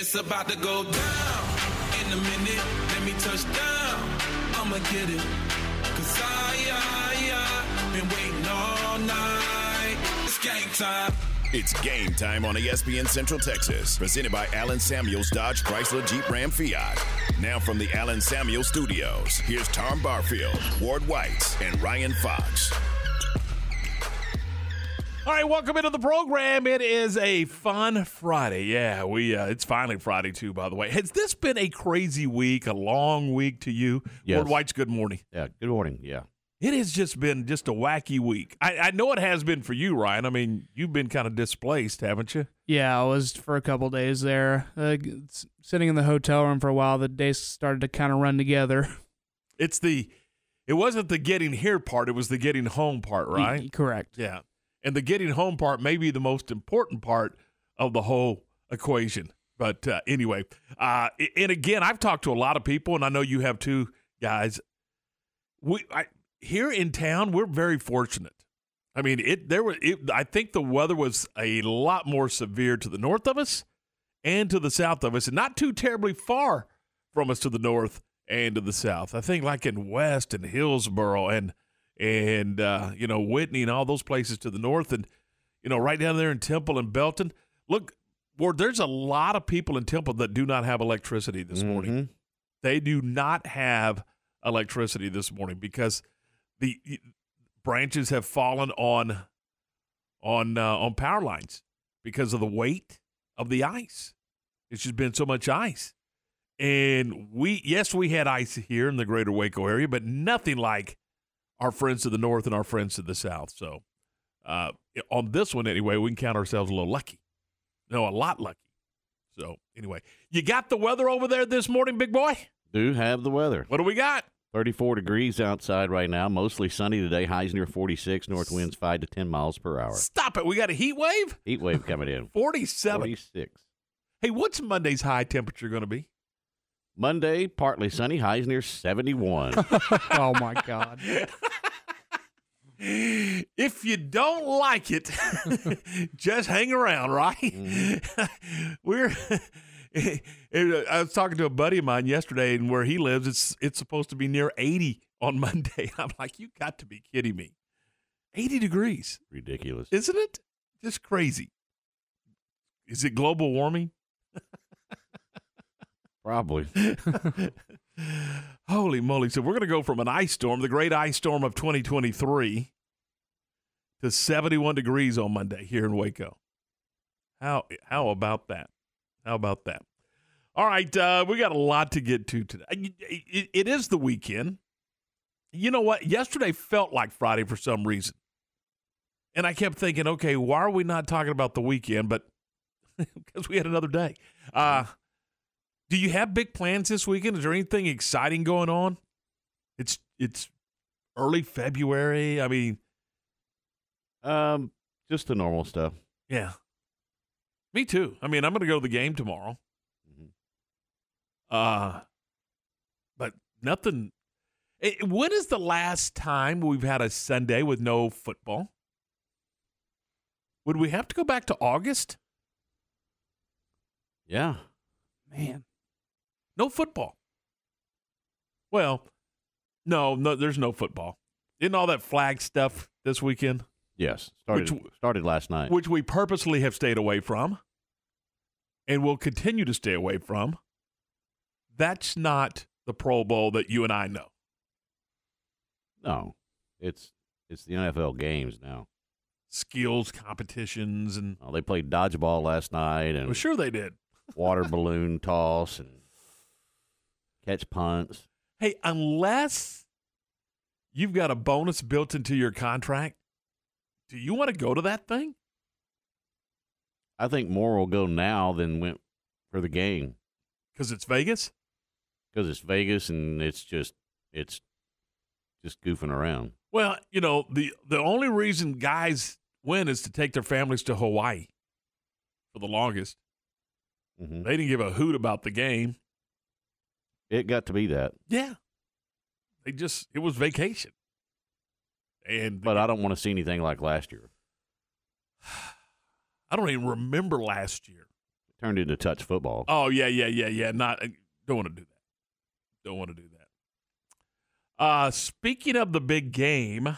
It's about to go down in a minute. Let me touch down. I'ma get it. Cause I, I, I been waiting all night. It's game time. It's game time on ESPN Central Texas, presented by Allen Samuels Dodge Chrysler Jeep Ram Fiat. Now from the Allen Samuels Studios, here's Tom Barfield, Ward White, and Ryan Fox. All right, welcome into the program. It is a fun Friday. Yeah, we uh, it's finally Friday too. By the way, has this been a crazy week? A long week to you, Yes. Ward White's. Good morning. Yeah, good morning. Yeah. It has just been just a wacky week. I, I know it has been for you, Ryan. I mean, you've been kind of displaced, haven't you? Yeah, I was for a couple days there, uh, sitting in the hotel room for a while. The days started to kind of run together. It's the, it wasn't the getting here part. It was the getting home part, right? Y- correct. Yeah. And the getting home part may be the most important part of the whole equation. But uh, anyway, uh, and again, I've talked to a lot of people, and I know you have too, guys. We I, here in town, we're very fortunate. I mean, it there was. It, I think the weather was a lot more severe to the north of us and to the south of us, and not too terribly far from us to the north and to the south. I think like in West and Hillsboro and and uh, you know Whitney and all those places to the north, and you know right down there in Temple and Belton. Look, Ward, there's a lot of people in Temple that do not have electricity this morning. Mhm. They do not have electricity this morning because the branches have fallen on on uh, on power lines because of the weight of the ice. It's just been so much ice. And we, yes, we had ice here in the greater Waco area, but nothing like our friends to the north and our friends to the south. So, uh, on this one anyway, we can count ourselves a little lucky. No, a lot lucky. So, anyway, you got the weather over there this morning, big boy? Do have the weather. What do we got? 34 degrees outside right now. Mostly sunny today. Highs near 46. North winds 5 to 10 miles per hour. Stop it. We got a heat wave? Heat wave coming in. 47. 46. Hey, what's Monday's high temperature going to be? Monday, partly sunny. Highs near 71. oh my God. If you don't like it, just hang around, right? Mm-hmm. We're. I was talking to a buddy of mine yesterday, and where he lives, it's it's supposed to be near 80 on Monday. I'm like, you got to be kidding me! 80 degrees, Ridiculous. isn't it? Just crazy. Is it global warming? Probably. Holy moly. So we're going to go from an ice storm, the great ice storm of 2023, to 71 degrees on Monday here in Waco. How how about that? How about that? All right, uh, we got a lot to get to today. It, it is the weekend. You know what? Yesterday felt like Friday for some reason. And I kept thinking, okay, why are we not talking about the weekend? But because we had another day. Uh, do you have big plans this weekend? Is there anything exciting going on? It's it's early February. I mean, Um, just the normal stuff. yeah. Me too. I mean, I'm going to go to the game tomorrow. Mhm. Uh but nothing Eh, when is the last time we've had a Sunday with no football? Would we have to go back to August? Yeah. Man. No football. Well, no, no, there's no football. Isn't all that flag stuff this weekend, Yes. Started Which- started last night. which we purposely have stayed away from and will continue to stay away from? That's not the Pro Bowl that you and I know. no. It's it's the NFL games now. Skills competitions and Oh, they played dodgeball last night and well, sure they did. water balloon toss and catch punts. Hey, unless you've got a bonus built into your contract, do you want to go to that thing? I think more will go now than went for the game Because it's Vegas? because it's Vegas and it's just it's just goofing around. Well, you know, the the only reason guys win is to take their families to Hawaii for the longest. hmm They didn't give a hoot about the game. It got to be that, Yeah. They just it was vacation. And but I don't want to see anything like last year. I don't even remember last year. turned into touch football. Oh yeah, yeah, yeah, yeah. Not don't want to do that. Don't want to do that. Uh, speaking of the big game,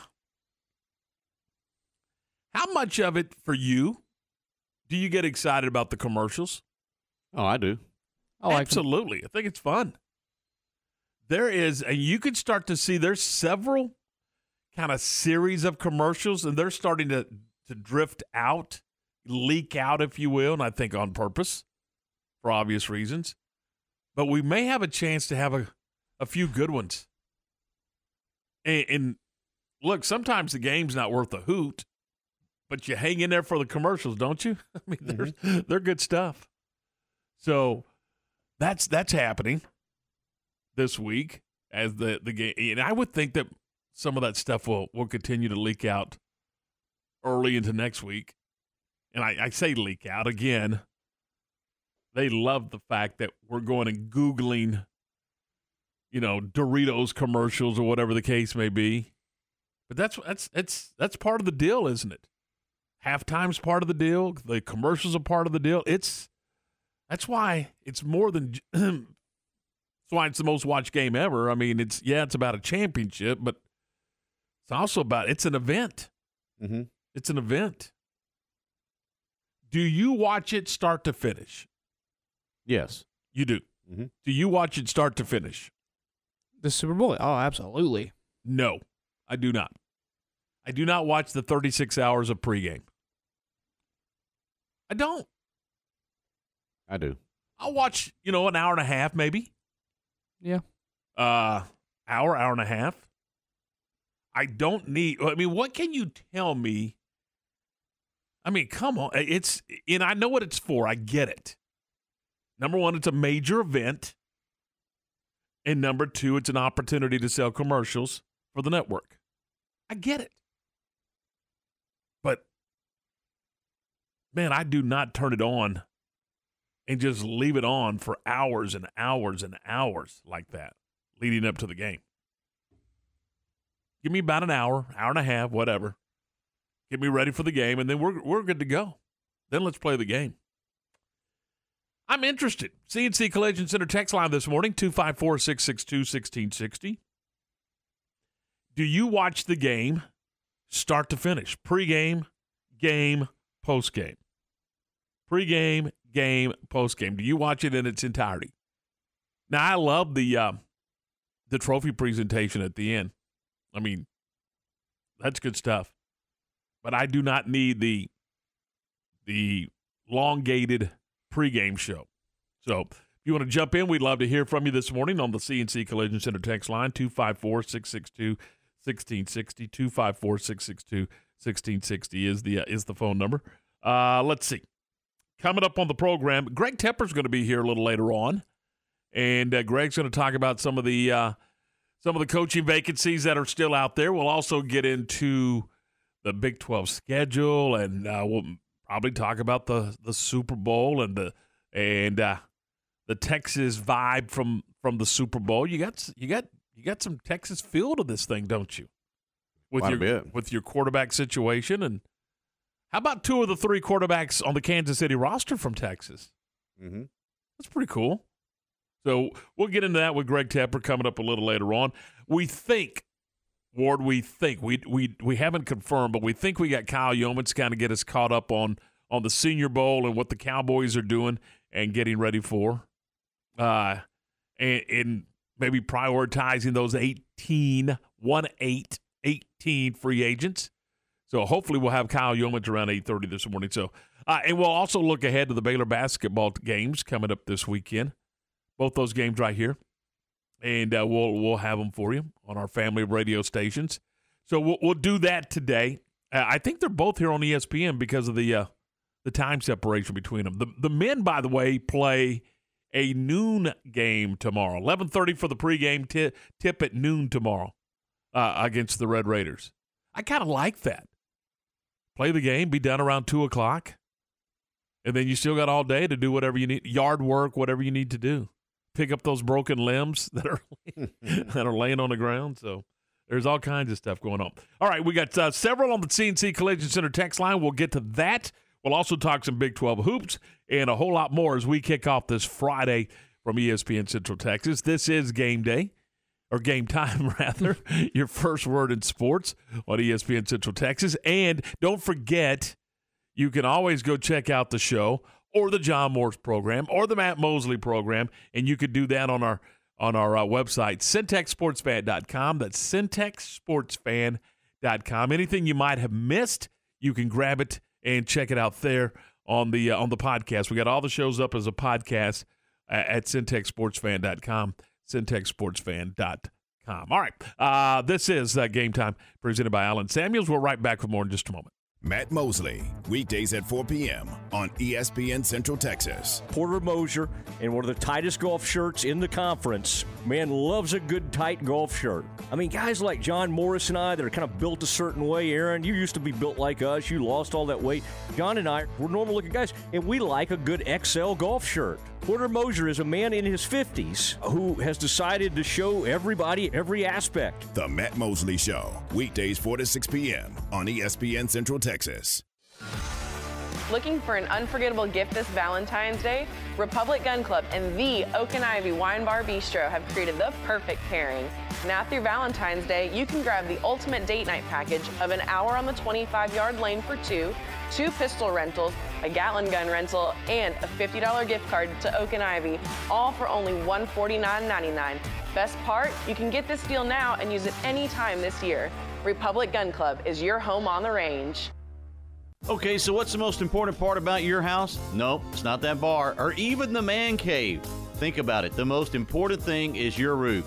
how much of it for you do you get excited about the commercials? Oh, I do. I like. Absolutely. I think it's fun. There is, and you can start to see there's several kind of series of commercials, and they're starting to, to drift out, leak out, if you will, and I think on purpose for obvious reasons. But we may have a chance to have a, a few good ones. And, and look, sometimes the game's not worth a hoot, but you hang in there for the commercials, don't you? I mean, they're, mm-hmm. they're good stuff. So that's that's happening this week as the the game, and I would think that some of that stuff will will continue to leak out early into next week. And I, I say leak out again. They love the fact that we're going and googling, you know, Doritos commercials or whatever the case may be. But that's that's that's that's part of the deal, isn't it? Halftime's part of the deal. The commercials are part of the deal. It's that's why it's more than. j- That's why it's the most watched game ever. I mean, it's yeah, it's about a championship, but it's also about it's an event. Mm-hmm. It's an event. Do you watch it start to finish? Yes. You do. Mhm. Do you watch it start to finish? the Super Bowl. Oh, absolutely. No, I do not. I do not watch the 36 hours of pregame. I don't. I do. I'll watch, you know, an hour and a half maybe. Yeah. Uh hour, hour and a half. I don't need I mean, what can you tell me? I mean, come on. It's and I know what it's for. I get it. Number 1, it's a major event. And number 2, it's an opportunity to sell commercials for the network. I get it. But man, I do not turn it on and just leave it on for hours and hours and hours like that leading up to the game. Give me about an hour, hour and a half, whatever. Get me ready for the game, and then we're we're good to go. Then let's play the game. I'm interested. CNC Collision Center text line this morning, 254 662 1660. Do you watch the game start to finish? Pre-game, game, post-game. Pre-game, game, post-game. Do you watch it in its entirety? Now, I love the uh, the trophy presentation at the end. I mean, that's good stuff. But I do not need the the elongated pregame show. So if you want to jump in, we'd love to hear from you this morning on the CNC Collision Center text line 254 662 1660. 254 662 1660 is the uh, is the phone number. Uh, let's see. Coming up on the program, Greg Tepper's going to be here a little later on, and uh, Greg's going to talk about some of the uh, some of the coaching vacancies that are still out there. We'll also get into the Big 12 schedule, and uh, we'll probably talk about the the Super Bowl and the and uh, the Texas vibe from from the Super Bowl. You got you got you got some Texas feel to this thing, don't you? With Quite your with your quarterback situation, and how about two of the three quarterbacks on the Kansas City roster from Texas? Mm-hmm. That's pretty cool. So we'll get into that with Greg Tepper coming up a little later on. We think, Ward, we think we we we haven't confirmed, but we think we got Kyle Yeoman to kind of get us caught up on on the Senior Bowl and what the Cowboys are doing and getting ready for, uh, and, and maybe prioritizing those 18, 1 8, 18 free agents. So hopefully we'll have Kyle Yeoman around 8.30 this morning. So, uh, and we'll also look ahead to the Baylor basketball games coming up this weekend. Both those games right here. And uh, we'll we'll have them for you on our family radio stations. So we'll, we'll do that today. Uh, I think they're both here on ESPN because of the uh, the time separation between them. The the men, by the way, play a noon game tomorrow. Eleven thirty for the pregame ti- tip at noon tomorrow uh, against the Red Raiders. I kind of like that. Play the game, be done around two o'clock, and then you still got all day to do whatever you need, yard work, whatever you need to do. Pick up those broken limbs that are that are laying on the ground. So there's all kinds of stuff going on. All right, we got uh, several on the CNC Collision Center text line. We'll get to that. We'll also talk some Big 12 hoops and a whole lot more as we kick off this Friday from ESPN Central Texas. This is game day, or game time, rather. Your first word in sports on ESPN Central Texas. And don't forget, you can always go check out the show or the John Morris program or the Matt Mosley program, and you could do that on our on our uh, website, centexsportsfan.com. That's centexsportsfan.com. Anything you might have missed, you can grab it and check it out there on the uh, on the podcast. We got all the shows up as a podcast at centexsportsfan.com, centexsportsfan.com. All right, uh, this is uh, Game Time presented by Allen Samuels. We're right back for more in just a moment. Matt Mosley, weekdays at 4 p.m. on ESPN Central Texas. Porter Moser in one of the tightest golf shirts in the conference. Man loves a good tight golf shirt. I mean, guys like John Morris and I that are kind of built a certain way. Aaron, you used to be built like us. You lost all that weight. John and I, we're normal looking guys, and we like a good XL golf shirt. Porter Moser is a man in his 50s who has decided to show everybody every aspect. The Matt Mosley Show, weekdays 4 to 6 p.m. on ESPN Central Texas. Looking for an unforgettable gift this Valentine's Day? Republic Gun Club and the Oak and Ivy Wine Bar Bistro have created the perfect pairing. Now through Valentine's Day, you can grab the ultimate date night package of an hour on the 25 yard lane for two, two pistol rentals, a Gatling gun rental, and a $50 gift card to Oak and Ivy, all for only $149.99. Best part, you can get this deal now and use it anytime this year. Republic Gun Club is your home on the range. Okay, so what's the most important part about your house? Nope, it's not that bar or even the man cave. Think about it. The most important thing is your roof.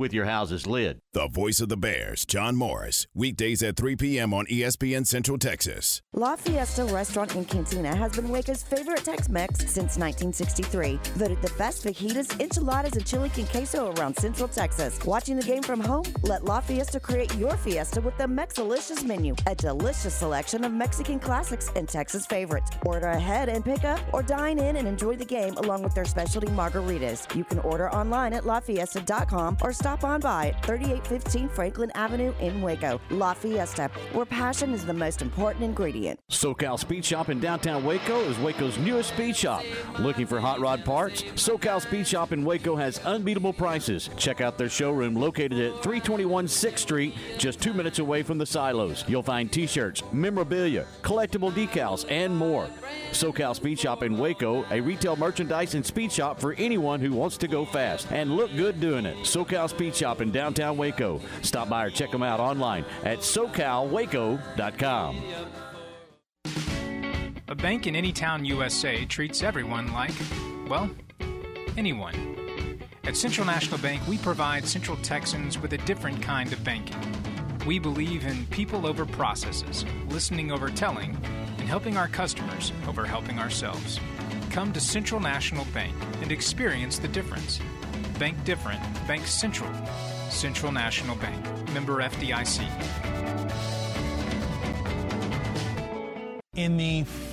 with your house's lid. The voice of the Bears, John Morris, weekdays at 3 p.m. on ESPN Central Texas. La Fiesta Restaurant and Cantina has been Waco's favorite Tex-Mex since 1963. Voted the best fajitas, enchiladas, and chili con queso around Central Texas. Watching the game from home? Let La Fiesta create your fiesta with the Mexalicious menu, a delicious selection of Mexican classics and Texas favorites. Order ahead and pick up, or dine in and enjoy the game along with their specialty margaritas. You can order online at lafiesta.com or stop on by at 3815 Franklin Avenue in Waco. La Fiesta, where passion is the most important ingredient. SoCal Speed Shop in downtown Waco is Waco's newest speed shop. Looking for hot rod parts? SoCal Speed Shop in Waco has unbeatable prices. Check out their showroom located at 321 6th Street, just two minutes away from the silos. You'll find t shirts, memorabilia, collectible decals, and more. SoCal Speed Shop in Waco, a retail merchandise and speed shop for anyone who wants to go fast and look good doing it. SoCal Speed Shop in downtown Waco. Stop by or check them out online at socalwaco.com. A bank in any town USA treats everyone like, well, anyone. At Central National Bank, we provide Central Texans with a different kind of banking. We believe in people over processes, listening over telling, and helping our customers over helping ourselves. Come to Central National Bank and experience the difference. Bank different, Bank Central. Central National Bank, member FDIC. In the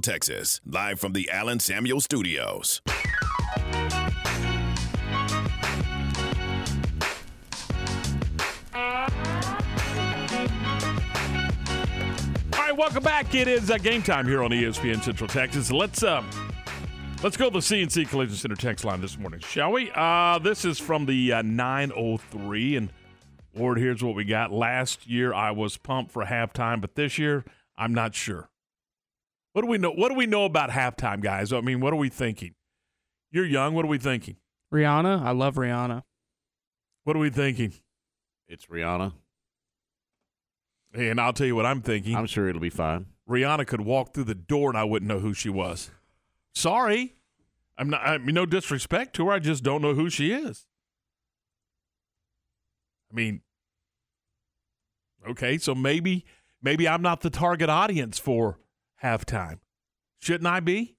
Central Texas, live from the Allen Samuel Studios. All right, welcome back. It is uh, game time here on ESPN Central Texas. Let's uh, let's go to the CNC Collision Center text line this morning, shall we? Uh, this is from the uh, 903, and Ward here's what we got. Last year I was pumped for halftime, but this year I'm not sure. What do we know? What do we know about halftime, guys? I mean, what are we thinking? You're young. What are we thinking? Rihanna, I love Rihanna. What are we thinking? It's Rihanna. And I'll tell you what I'm thinking. I'm sure it'll be fine. Rihanna could walk through the door and I wouldn't know who she was. Sorry. I'm not I mean no disrespect to her. I just don't know who she is. I mean Okay, so maybe maybe I'm not the target audience for halftime. Shouldn't I be?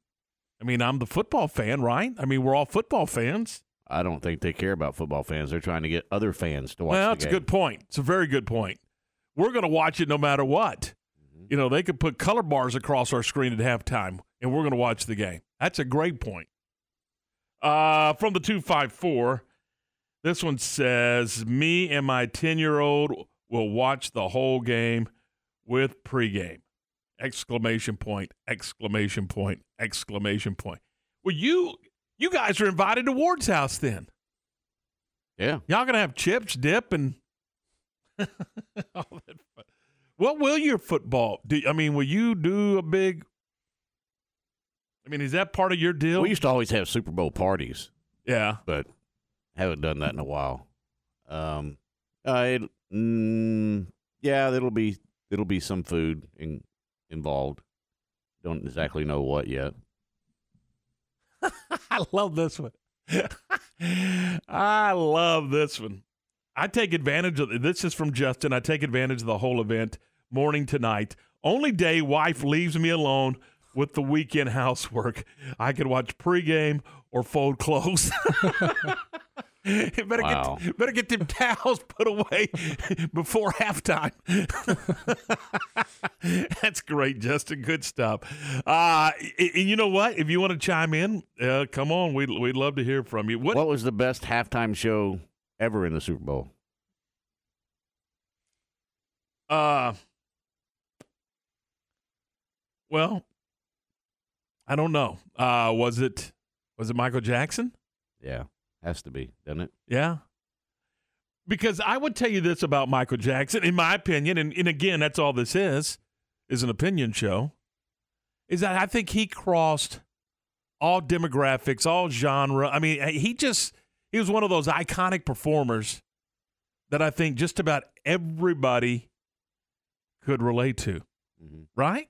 I mean, I'm the football fan, right? I mean, we're all football fans. I don't think they care about football fans. They're trying to get other fans to watch Well, that's a good point. It's a very good point. We're going to watch it no matter what. You know, they could put color bars across our screen at halftime, and we're going to watch the game. That's a great point. Uh, from the 254, this one says, Me and my 10 year old will watch the whole game with pregame. Exclamation point, exclamation point, exclamation point. Well, you you guys are invited to Ward's house then. Yeah. Y'all gonna have chips, dip, and all that fun. What will your football do? I mean, will you do a big? I mean, is that part of your deal? We used to always have Super Bowl parties, yeah. but haven't done that in a while. Um, uh, it, mm, yeah, it'll be it'll be some food in, involved. Don't exactly know what yet. I love this one. I love this one. I take advantage of this is from Justin. I take advantage of the whole event morning to night. Only day wife leaves me alone with the weekend housework. I can watch pregame or fold clothes. better Wow. get better get them towels put away before halftime. That's great, Justin. Good stuff. Uh, and you know what? If you want to chime in, uh, come on. We'd we'd love to hear from you. What, What was the best halftime show ever in the Super Bowl? Uh, well, I don't know. Uh, was it was it Michael Jackson? Yeah, has to be, doesn't it? Yeah. Because I would tell you this about Michael Jackson, in my opinion, and, and again, that's all this is, is an opinion show, is that I think he crossed all demographics, all genre. I mean, he just he was one of those iconic performers that I think just about everybody could relate to. Mhm. Right?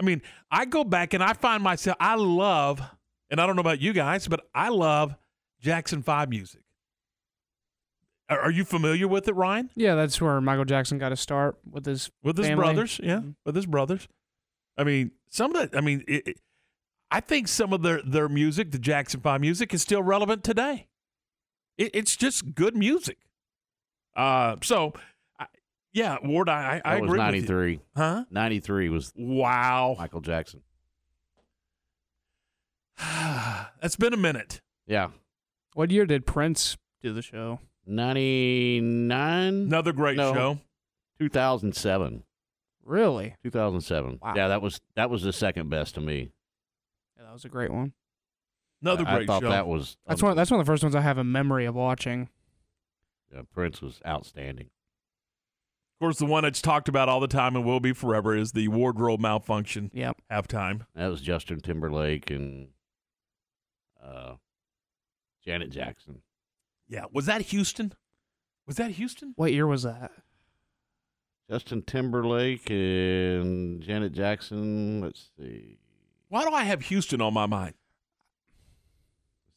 I mean, I go back and I find myself I love, and I don't know about you guys, but I love Jackson 5 music. Are, are you familiar with it, Ryan? Yeah, that's where Michael Jackson got to start with his With his family. brothers, yeah, Mhm. with his brothers. I mean, some of the. I mean, it, it- I think some of their their music, the Jackson Five music, is still relevant today. It, it's just good music. Uh, so, I, yeah, Ward, I, I, That was agree with ninety you. three. Huh? Ninety three was Wow, Michael Jackson. that's been a minute. Yeah, What year did Prince do the show? ninety nine. Another great No. show. Two thousand seven. Really? Two thousand seven. Wow. Yeah, that was that was the second best to me. Yeah, that was a great one. Another I, I thought show. that was That's one. That's one of the first ones I have a memory of watching. uh, Prince was outstanding. of course, the one that's talked about all the time and will be forever is the wardrobe malfunction Yep. halftime. That was Justin Timberlake and uh, Janet Jackson. Yeah, was that Houston? Was that Houston? What year was that? Justin Timberlake and Janet Jackson. Let's see. Why do I have Houston on my mind?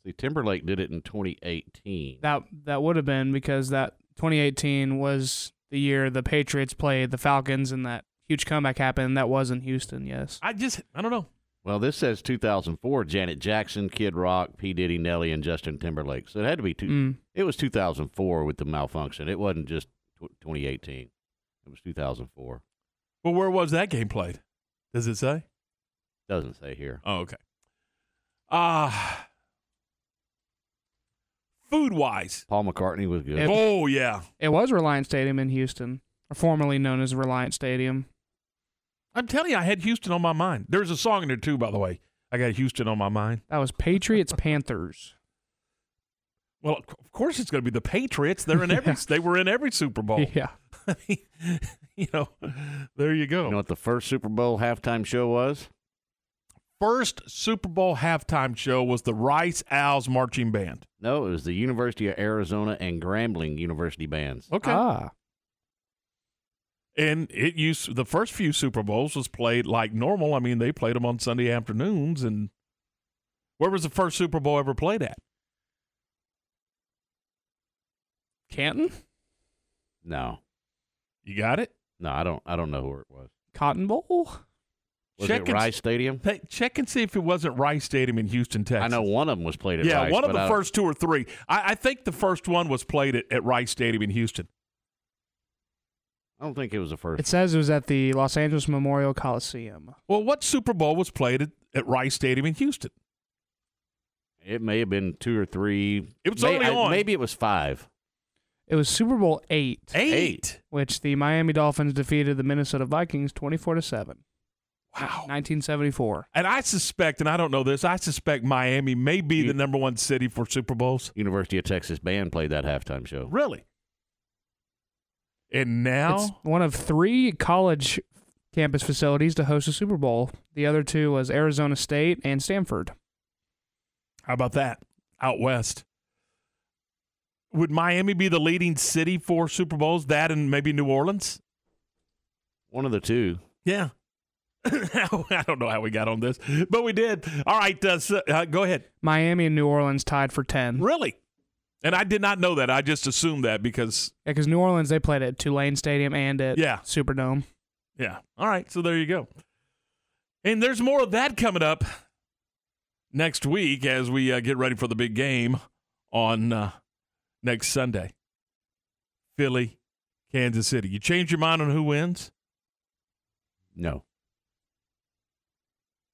See, Timberlake did it in 2018. That that would have been because that 2018 was the year the Patriots played the Falcons and that huge comeback happened. That was in Houston. Yes. I just I don't know. Well, this says 2004. Janet Jackson, Kid Rock, P Diddy, Nelly, and Justin Timberlake. So it had to be two. Mm. It was 2004 with the malfunction. It wasn't just tw 2018. It was 2004. Well, where was that game played? Does it say? Doesn't say here. Oh, okay. Ah, food wise. Paul McCartney was good. Yep. Oh yeah. It was Reliant Stadium in Houston, formerly known as Reliant Stadium. I'm telling you, I had Houston on my mind. There's a song in there too, by the way. I got Houston on my mind. That was Patriots Panthers. Well, of course it's going to be the Patriots. They're in every. They were in every Super Bowl. Yeah. you know, there you go. You know what the first Super Bowl halftime show was? First Super Bowl halftime show was the Rice Owls marching band. No, it was the University of Arizona and Grambling University bands. Okay. Ah. And it used the first few Super Bowls was played like normal. I mean, they played them on Sunday afternoons. And where was the first Super Bowl ever played at? Canton? No, You got it. no, I don't. I don't know where it was. Cotton Bowl? Was Check it and- Rice Stadium? Hey, check and see if it wasn't Rice Stadium in Houston, Texas. I know one of them was played at yeah, Rice. one of the I- first two or three. I, I think the first one was played at, at Rice Stadium in Houston. I don't think it was the first. It says it was at the Los Angeles Memorial Coliseum. Well, what Super Bowl was played at, at Rice Stadium in Houston? It may have been two or three. It was May- early I- on. Maybe it was five. It was Super Bowl eight, Eight. which the Miami Dolphins defeated the Minnesota Vikings twenty-four to seven. Wow. Nineteen seventy-four. And I suspect, and I don't know this, I suspect Miami may be You- the number one city for Super Bowls. University of Texas band played that halftime show. Really? And now, It's one of three college campus facilities to host a Super Bowl. The other two was Arizona State and Stanford. how about that? Out west. Would Miami be the leading city for Super Bowls? That and maybe New Orleans? One of the two. Yeah. I don't know how we got on this, but we did. All right, uh, so- uh, go ahead. Miami and New Orleans tied for ten. Really? And I did not know that. I just assumed that because, because New Orleans they played at Tulane Stadium and at Yeah. Superdome. yeah. All right, so there you go. And there's more of that coming up next week as we uh, get ready for the big game on uh, next Sunday. Philly, Kansas City. You change your mind on who wins? No.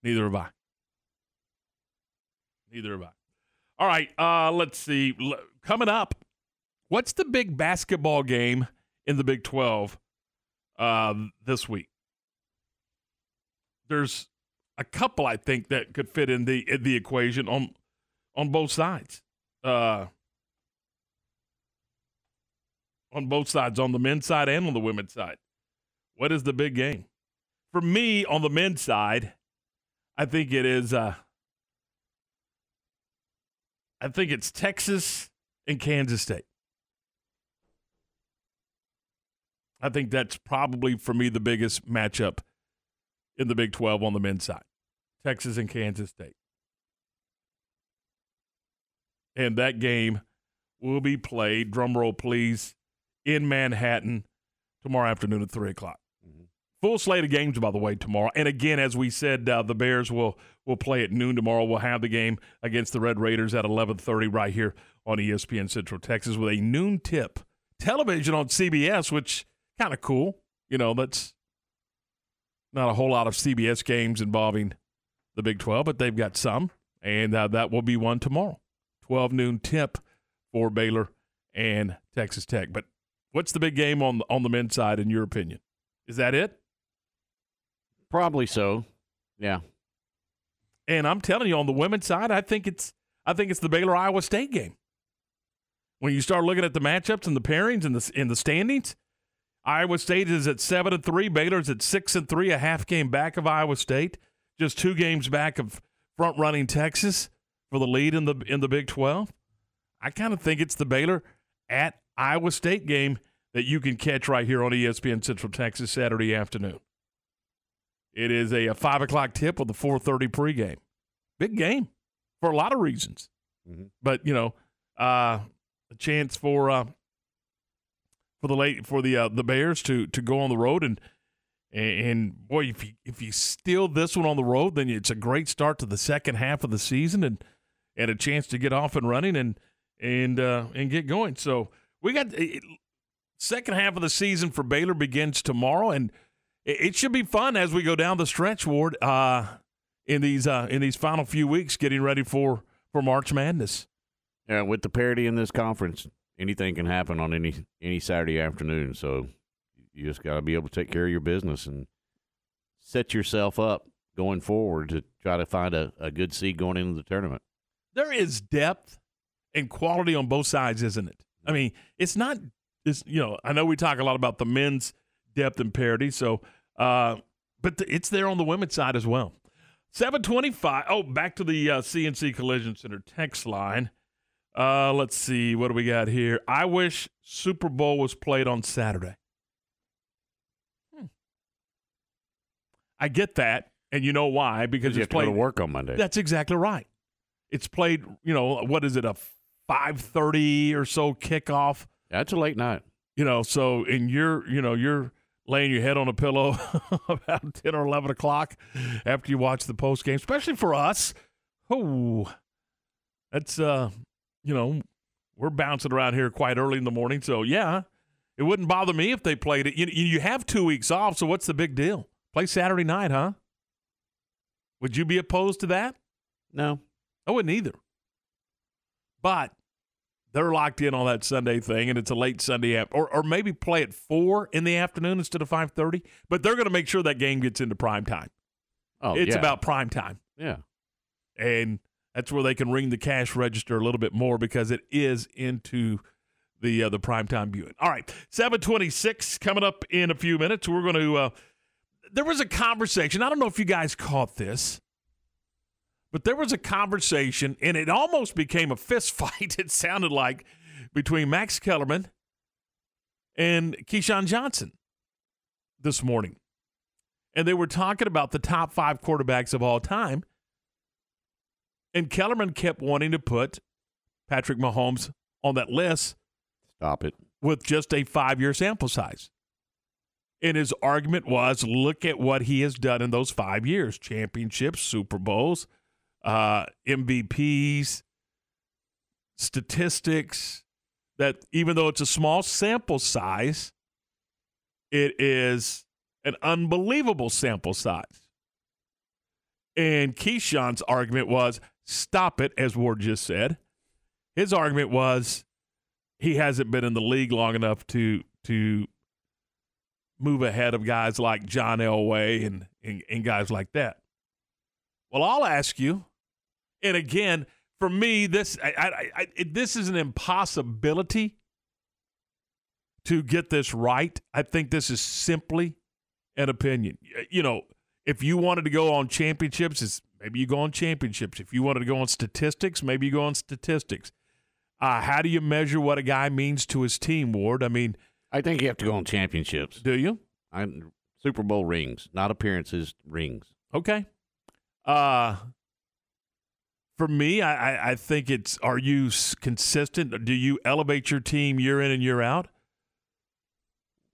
Neither have I. Neither have I. All right, uh, let's see. Coming up, what's the big basketball game in the Big 12 uh, this week? There's a couple I think that could fit in the in the equation on on both sides. Uh, on both sides, on the men's side and on the women's side. What is the big game? For me, on the men's side, I think it is. Uh, I think it's Texas and Kansas State. I think that's probably for me the biggest matchup in the Big 12 on the men's side. Texas and Kansas State. And that game will be played, drum roll please, in Manhattan tomorrow afternoon at 3 o'clock. Full slate of games, by the way, tomorrow. And again, as we said, uh, the Bears will will play at noon tomorrow. We'll have the game against the Red Raiders at 11:30 right here on ESPN Central Texas with a noon tip television on CBS, which kind of cool. You know, that's not a whole lot of CBS games involving the Big 12, but they've got some, and uh, that will be one tomorrow. 12 noon tip for Baylor and Texas Tech. But what's the big game on the, on the men's side in your opinion? Is that it? Probably so. Yeah. And I'm telling you, on the women's side, I think it's I think it's the Baylor Iowa State game. When you start looking at the matchups and the pairings and the in the standings, Iowa State is at seven and three. Baylor's at six and three, a half game back of Iowa State, just two games back of front running Texas for the lead in the in the Big Twelve. I kind of think it's the Baylor at Iowa State game that you can catch right here on ESPN Central Texas Saturday afternoon. It is a, a five o'clock tip with a four thirty pregame. Big game for a lot of reasons, Mhm. but you know, uh, a chance for uh, for the late for the uh, the Bears to to go on the road and and, and boy, if you if you steal this one on the road, then it's a great start to the second half of the season and and a chance to get off and running and and uh, and get going. So we got it, second half of the season for Baylor begins tomorrow, and it, should be fun as we go down the stretch, Ward. Uh, in these uh, in these final few weeks, getting ready for for March Madness. Yeah, with the parity in this conference, anything can happen on any any Saturday afternoon. So you just got to be able to take care of your business and set yourself up going forward to try to find a, a good seed going into the tournament. There is depth and quality on both sides, isn't it? I mean, it's not. It's you know, I know we talk a lot about the men's depth and parity, so uh, but the, it's there on the women's side as well. Seven twenty-five. Oh, back to the uh, CNC Collision Center text line. Uh, let's see, what do we got here? I wish Super Bowl was played on Saturday. Hmm. I get that, and you know why? Because you it's have to go played to work on Monday. That's exactly right. It's played. You know what is it? A five thirty or so kickoff. That's a late night. You know, so and you're you know you're laying your head on a pillow about ten or eleven o'clock after you watch the post game, especially for us. Oh, that's uh, you know, we're bouncing around here quite early in the morning, so yeah, it wouldn't bother me if they played it. You you have two weeks off, so what's the big deal? Play Saturday night, huh? Would you be opposed to that? No, I wouldn't either. But they're locked in on that Sunday thing, and it's a late Sunday app, or or maybe play at four in the afternoon instead of five thirty. But they're going to make sure that game gets into prime time. Oh, it's yeah. about prime time, Yeah. and that's where they can ring the cash register a little bit more because it is into the uh, the prime time viewing. All right, seven twenty six coming up in a few minutes. We're going to. Uh, there was a conversation. I don't know if you guys caught this. But there was a conversation, and it almost became a fist fight. It sounded like between Max Kellerman and Keyshawn Johnson this morning, and they were talking about the top five quarterbacks of all time. And Kellerman kept wanting to put Patrick Mahomes on that list. Stop it. With just a five year sample size. And his argument was look at what he has done in those five years championships, Super Bowls, uh, MVPs, statistics. That even though it's a small sample size, it is an unbelievable sample size. And Keyshawn's argument was stop it, as Ward just said. His argument was he hasn't been in the league long enough to to move ahead of guys like John Elway and, and, and guys like that. Well, I'll ask you, and again, for me, this I, I, I, this is an impossibility to get this right. I think this is simply an opinion. You know, if you wanted to go on championships, it's, maybe you go on championships. If you wanted to go on statistics, maybe you go on statistics. Uh, how do you measure what a guy means to his team, Ward? I mean, I think you have to go on championships. Do you? I, Super Bowl rings, not appearances, rings. Okay. Uh for me, I, I, think it's are you consistent? Do you elevate your team year in and year out?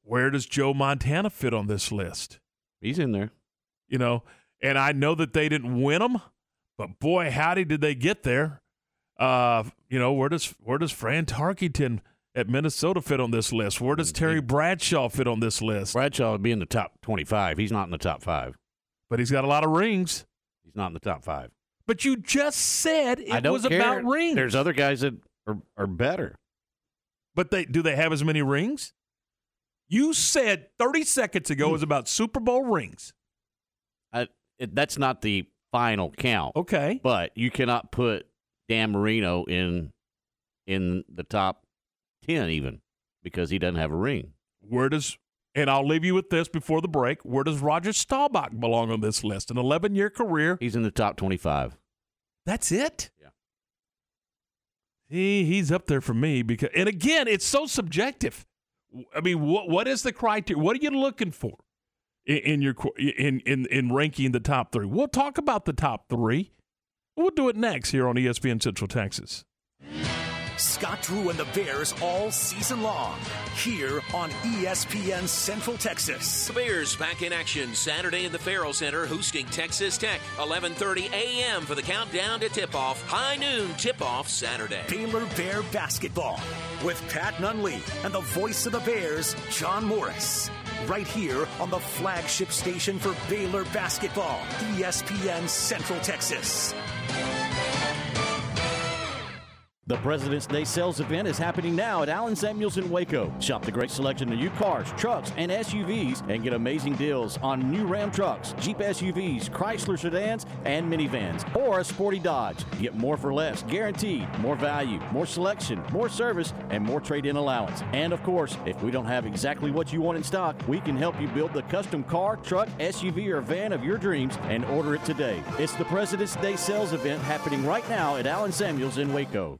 Where does Joe Montana fit on this list? He's in there. You know, and I know that they didn't win them, but boy, howdy did they get there. Uh, you know, where does where does Fran Tarkenton at Minnesota fit on this list? Where does Terry Bradshaw fit on this list? Bradshaw would be in the top 25. He's not in the top five. But he's got a lot of rings. He's not in the top five. But you just said it was care. about rings. There's other guys that are, are better. But they do they have as many rings? You said 30 seconds ago it was hmm. about Super Bowl rings. I, it, that's not the final count. Okay. But you cannot put Dan Marino in in the top 10 even because he doesn't have a ring. Where does and I'll leave you with this before the break. Where does Roger Staubach belong on this list? An 11 year career. He's in the top 25. That's it? Yeah. He, he's up there for me because and again, it's so subjective. I mean, what what is the criteria? What are you looking for in, in your in in in ranking the top 3? We'll talk about the top 3. We'll do it next here on ESPN Central Texas. Scott Drew and the Bears all season long here on ESPN Central Texas. The Bears back in action Saturday in the Ferrell Center hosting Texas Tech. 11:30 a.m. for the countdown to tip-off. High noon tip-off Saturday. Baylor Bear basketball with Pat Nunley and the voice of the Bears, John Morris. Right here on the flagship station for Baylor basketball, ESPN Central Texas. The President's Day sales event is happening now at Allen Samuels in Waco. Shop the great selection of new cars, trucks, and SUVs and get amazing deals on new Ram trucks, Jeep SUVs, Chrysler sedans, and minivans, or a sporty Dodge. Get more for less, guaranteed. More value, more selection, more service, and more trade in allowance. And of course, if we don't have exactly what you want in stock, we can help you build the custom car, truck, SUV, or van of your dreams and order it today. It's the President's Day sales event happening right now at Allen Samuels in Waco.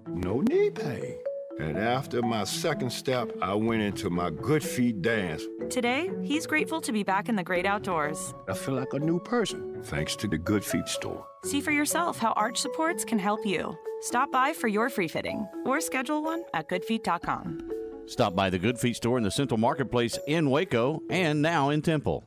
no knee pain. And after my second step, I went into my Good Feet dance. Today, he's grateful to be back in the great outdoors. I feel like a new person, thanks to the Good Feet store. See for yourself how arch supports can help you. Stop by for your free fitting or schedule one at goodfeet.com. Stop by the Good Feet store in the Central Marketplace in Waco and now in Temple.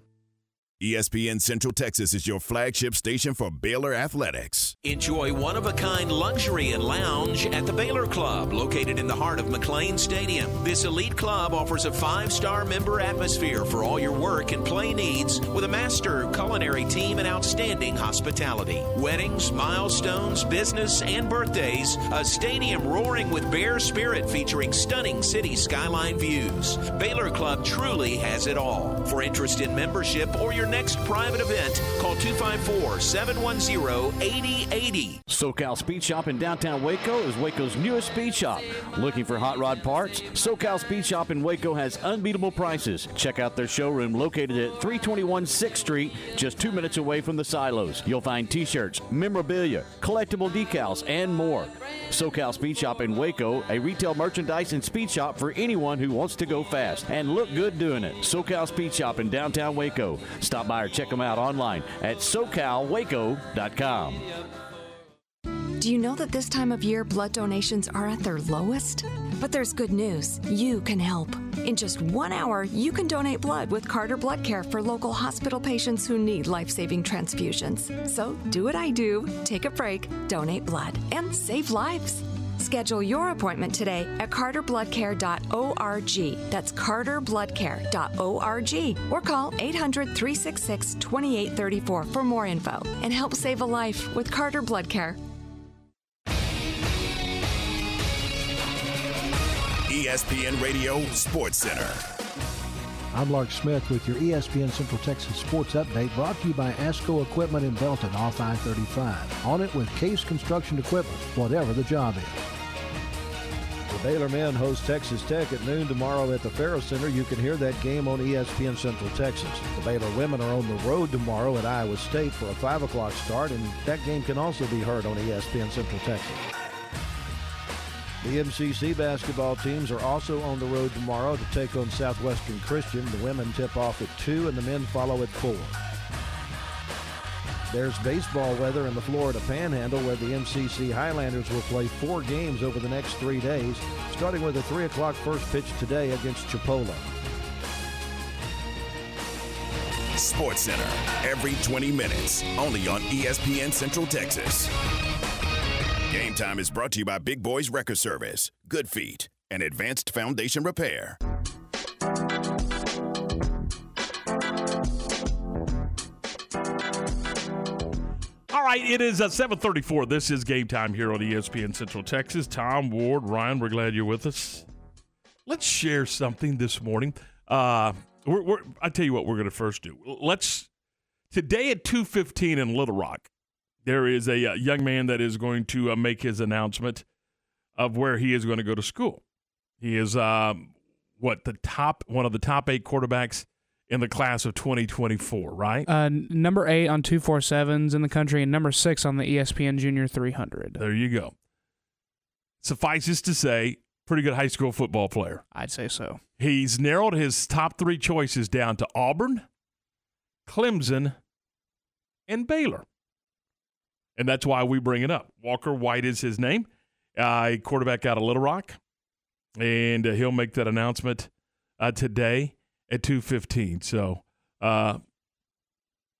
ESPN Central Texas is your flagship station for Baylor Athletics. Enjoy one of a kind luxury and lounge at the Baylor Club, located in the heart of McLane Stadium. This elite club offers a five star member atmosphere for all your work and play needs with a master culinary team and outstanding hospitality. Weddings, milestones, business, and birthdays, a stadium roaring with bear spirit featuring stunning city skyline views. Baylor Club truly has it all. For interest in membership or your next private event, call 254 710 8080. SoCal Speed Shop in downtown Waco is Waco's newest speed shop. Looking for hot rod parts? SoCal Speed Shop in Waco has unbeatable prices. Check out their showroom located at 321 6th Street, just two minutes away from the silos. You'll find t shirts, memorabilia, collectible decals, and more. SoCal Speed Shop in Waco, a retail merchandise and speed shop for anyone who wants to go fast and look good doing it. SoCal Speed Shop in downtown Waco. Stop by or check them out online at socalwaco.com. Do you know that this time of year blood donations are at their lowest? But there's good news. You can help. In just one hour, you can donate blood with Carter Blood Care for local hospital patients who need life saving transfusions. So do what I do take a break, donate blood, and save lives. Schedule your appointment today at carterbloodcare.org. That's carterbloodcare.org. Or call 800 366 2834 for more info and help save a life with Carter Blood Care. ESPN Radio Sports Center. I'm Lark Smith with your ESPN Central Texas Sports Update brought to you by ASCO Equipment in Belton off I-35. On it with Case Construction Equipment, whatever the job is. Baylor men host Texas Tech at noon tomorrow at the Ferrell Center. You can hear that game on ESPN Central Texas. The Baylor women are on the road tomorrow at Iowa State for a 5 o'clock start, and that game can also be heard on ESPN Central Texas. The MCC basketball teams are also on the road tomorrow to take on Southwestern Christian. The women tip off at 2 and the men follow at 4. There's baseball weather in the Florida Panhandle where the MCC Highlanders will play four games over the next three days, starting with a 3 o'clock first pitch today against Chipola. Sports Center, every 20 minutes, only on ESPN Central Texas. Game Time is brought to you by Big Boys Record Service, Good Feet, and Advanced Foundation Repair. All right, it is uh, 734. This is game time here on ESPN Central Texas. Tom, Ward, Ryan, we're glad you're with us. Let's share something this morning. Uh, we're, we're, I tell you what we're going to first do. Let's, today at 2.15 in Little Rock, there is a, uh young man that is going to uh, make his announcement of where he is going to go to school. He is, um, what, the top, one of the top eight quarterbacks in the class of 2024, right? Uh, number eight on 247s in the country and number six on the ESPN Junior 300. There you go. Suffices to say, pretty good high school football player. I'd say so. He's narrowed his top three choices down to Auburn, Clemson, and Baylor. And that's why we bring it up. Walker White is his name, uh, quarterback out of Little Rock, and uh, he'll make that announcement uh, today at two fifteen. So, uh,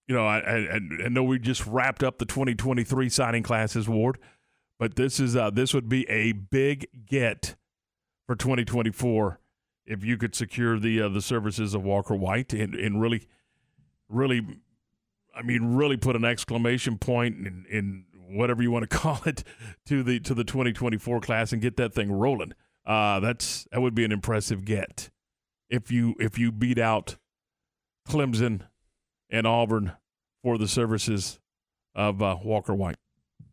you know, I, I, I know we just wrapped up the twenty twenty three signing classes, Ward, but this is uh, this would be a big get for twenty twenty four if you could secure the uh, the services of Walker White and, and really, really I mean, really put an exclamation point in, in whatever you want to call it to the to the 2024 class and get that thing rolling. Uh, that's that would be an impressive get if you if you beat out Clemson and Auburn for the services of uh, Walker White.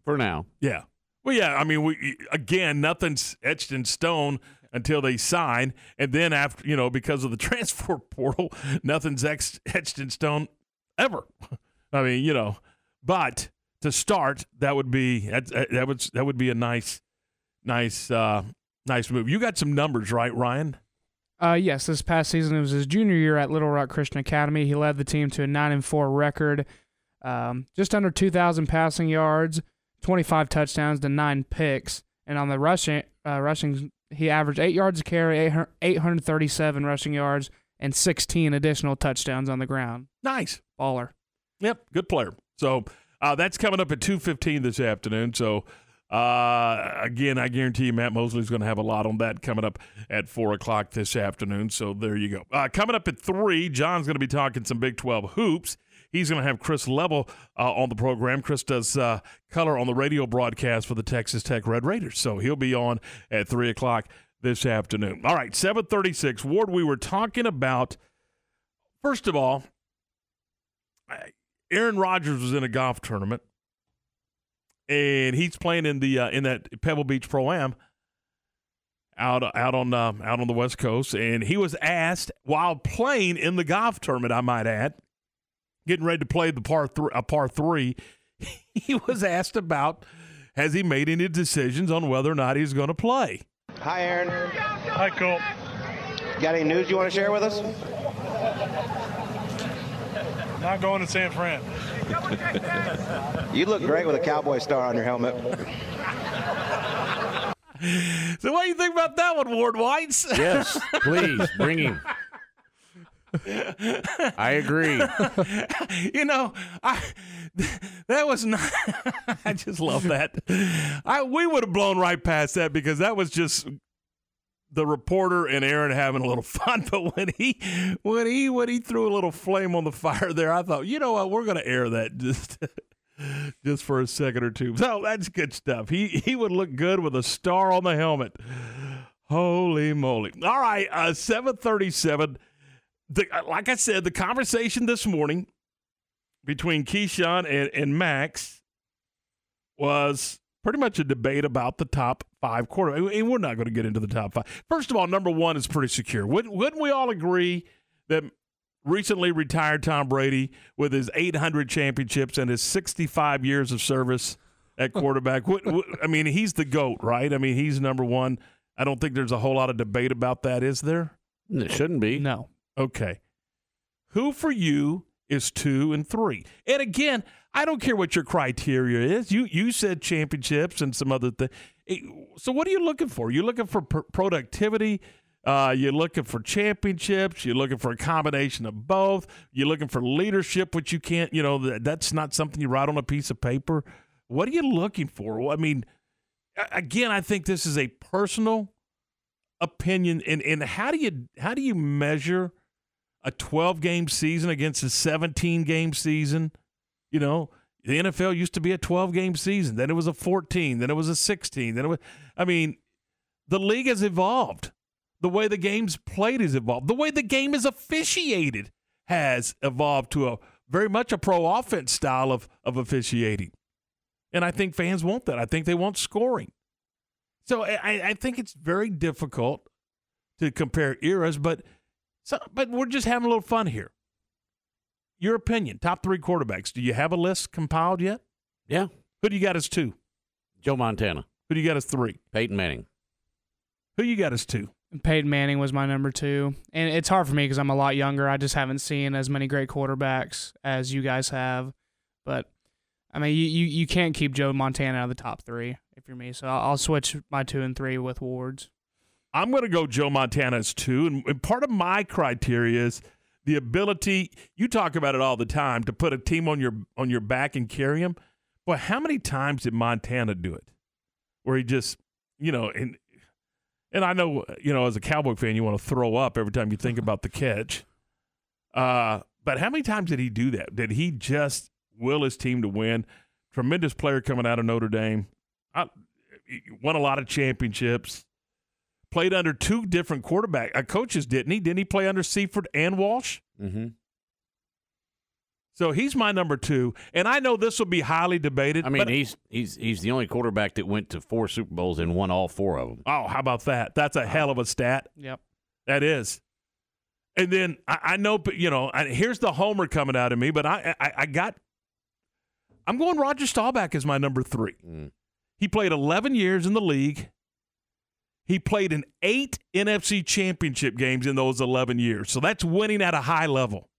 For now, yeah. Well, yeah. I mean, we again, nothing's etched in stone until they sign, and then after you know, because of the transfer portal, nothing's etched in stone ever. I mean, you know, but to start, that would be that, that would that would be a nice, nice, uh, nice move. You got some numbers, right, Ryan? Uh, yes, this past season it was his junior year at Little Rock Christian Academy. He led the team to a nine and four record, um, just under two thousand passing yards, twenty five touchdowns to nine picks, and on the rushing, uh, rushing he averaged eight yards a carry, eight hundred thirty seven rushing yards, and sixteen additional touchdowns on the ground. Nice baller. Yep, good player. So uh, that's coming up at two fifteen this afternoon. So uh, again, I guarantee you, Matt Mosley's going to have a lot on that coming up at four o'clock this afternoon. So there you go. Uh, coming up at three, John's going to be talking some Big Twelve hoops. He's going to have Chris Level uh, on the program. Chris does uh, color on the radio broadcast for the Texas Tech Red Raiders, so he'll be on at three o'clock this afternoon. All right, seven thirty-six. Ward, we were talking about. First of all, Aaron Rodgers was in a golf tournament, and he's playing in the uh, in that Pebble Beach Pro Am out out on uh, out on the West Coast, and he was asked while playing in the golf tournament, I might add, getting ready to play the par three, a par three, he was asked about has he made any decisions on whether or not he's going to play. Hi, Aaron. Hi, Cole. Got any news you want to share with us? Not going to San Fran. you look great with a cowboy star on your helmet. So, what do you think about that one, Ward Whites? Yes, please bring him. I agree. you know, I that was not. I just love that. I we would have blown right past that because that was just the reporter and Aaron having a little fun, but when he when he when he threw a little flame on the fire there, I thought, you know what, we're going to air that just just for a second or two. So that's good stuff. He he would look good with a star on the helmet. Holy moly! All right, uh, seven thirty-seven. The, uh, like I said, the conversation this morning between Keyshawn and, and Max was pretty much a debate about the top five quarter. And we're not going to get into the top five. First of all, number one is pretty secure. Wouldn't, wouldn't we all agree that recently retired Tom Brady, with his 800 championships and his 65 years of service at quarterback, what, what, I mean, he's the GOAT, right? I mean, he's number one. I don't think there's a whole lot of debate about that, is there? It shouldn't be. No. Okay. Who for you is two and three? And again, I don't care what your criteria is. You you said championships and some other thing. So what are you looking for? You're looking for pr- productivity. Uh, you're looking for championships. You're looking for a combination of both. You're looking for leadership, which you can't. You know that, that's not something you write on a piece of paper. What are you looking for? Well, I mean, again, I think this is a personal opinion. And and how do you how do you measure a 12 game season against a 17 game season? You know, the NFL used to be a 12 game season, then it was a 14, then it was a 16, then it was I mean, the league has evolved. The way the game's played has evolved. The way the game is officiated has evolved to a very much a pro offense style of, of officiating. And I think fans want that. I think they want scoring. So I, I think it's very difficult to compare eras, but so, but we're just having a little fun here your opinion, top three quarterbacks. Do you have a list compiled yet? Yeah. Who do you got as two? Joe Montana. Who do you got as three? Peyton Manning. Who you got as two? Peyton Manning was my number two, and it's hard for me because I'm a lot younger. I just haven't seen as many great quarterbacks as you guys have. But I mean, you you, you can't keep Joe Montana out of the top three if you're me. So I'll, I'll switch my two and three with Ward's. I'm going to go Joe Montana as two, and, and part of my criteria is the ability. You talk about it all the time to put a team on your on your back and carry them. But how many times did Montana do it? Where he just, you know, and and I know, you know, as a Cowboy fan, you want to throw up every time you think about the catch. Uh, but how many times did he do that? Did he just will his team to win? Tremendous player coming out of Notre Dame. I, won a lot of championships. Played under two different quarterback uh, coaches, didn't he? Didn't he play under Seifert and Walsh? Mm-hmm. So he's my number two, and I know this will be highly debated. I mean, but- he's he's he's the only quarterback that went to four Super Bowls and won all four of them. Oh, how about that? That's a hell of a stat. Yep. That is. And then I, I know, you know, I, here's the homer coming out of me, but I, I, I got. I'm going Roger Staubach as my number three. He played 11 years in the league. He played in eight NFC championship games in those 11 years. So that's winning at a high level.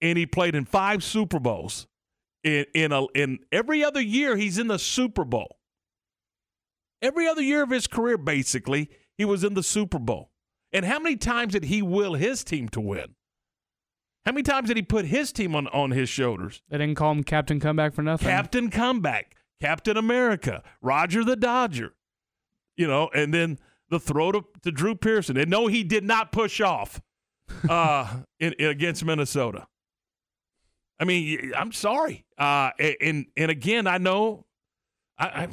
And he played in five Super Bowls. In in a, in every other year he's in the Super Bowl. Every other year of his career basically, he was in the Super Bowl. And how many times did he will his team to win? How many times did he put his team on, on his shoulders? They didn't call him Captain Comeback for nothing. Captain Comeback, Captain America, Roger the Dodger, you know, and then the throw to, to Drew Pearson. And no, he did not push off uh, in, in- against Minnesota. I mean, I'm sorry. Uh, and and again, I know, I, I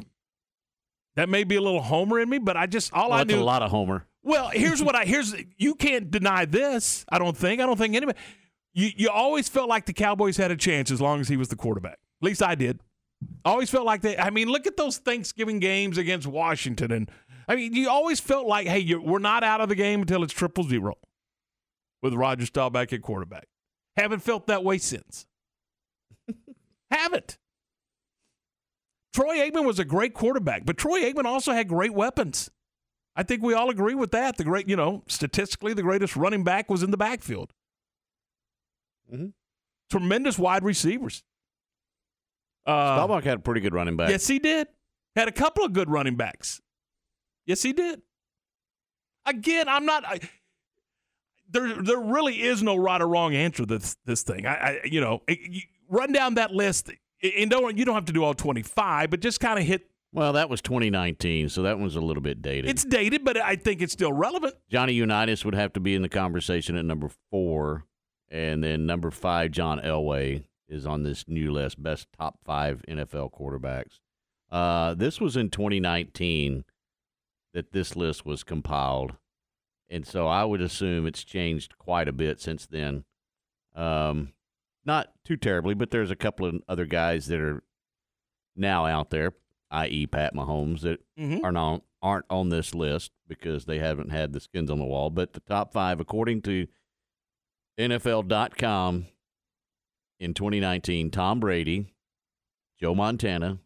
that may be a little homer in me, but I just all Well, I knew a lot of homer. well, here's what I here's you can't deny this. I don't think. I don't think anybody. You you always felt like the Cowboys had a chance as long as he was the quarterback. At least I did. Always felt like they. I mean, look at those Thanksgiving games against Washington, and I mean, you always felt like, hey, you're, we're not out of the game until it's triple zero with Roger Staubach at quarterback. Haven't felt that way since. Haven't. Troy Aikman was a great quarterback, but Troy Aikman also had great weapons. I think we all agree with that. The great, you know, statistically, the greatest running back was in the backfield. Mm-hmm. Tremendous wide receivers. Uh, Staubach had a pretty good running back. Yes, he did. Had a couple of good running backs. Yes, he did. Again, I'm not. I, there, there really is no right or wrong answer to this this thing. I, I you know, it- you run down that list, and don't you don't have to do all 25, but just kind of hit. Well, that was 2019, so that one's a little bit dated. It's dated, but I think it's still relevant. Johnny Unitas would have to be in the conversation at number four, and then number five, John Elway is on this new list, best top five NFL quarterbacks. Uh, this was in 2019 that this list was compiled, and so I would assume it's changed quite a bit since then. Um, not too terribly, but there's a couple of other guys that are now out there, i.e., Pat Mahomes, that Mhm. are not aren't on this list because they haven't had the skins on the wall. But the top five, according to NFL.com in 2019, Tom Brady, Joe Montana,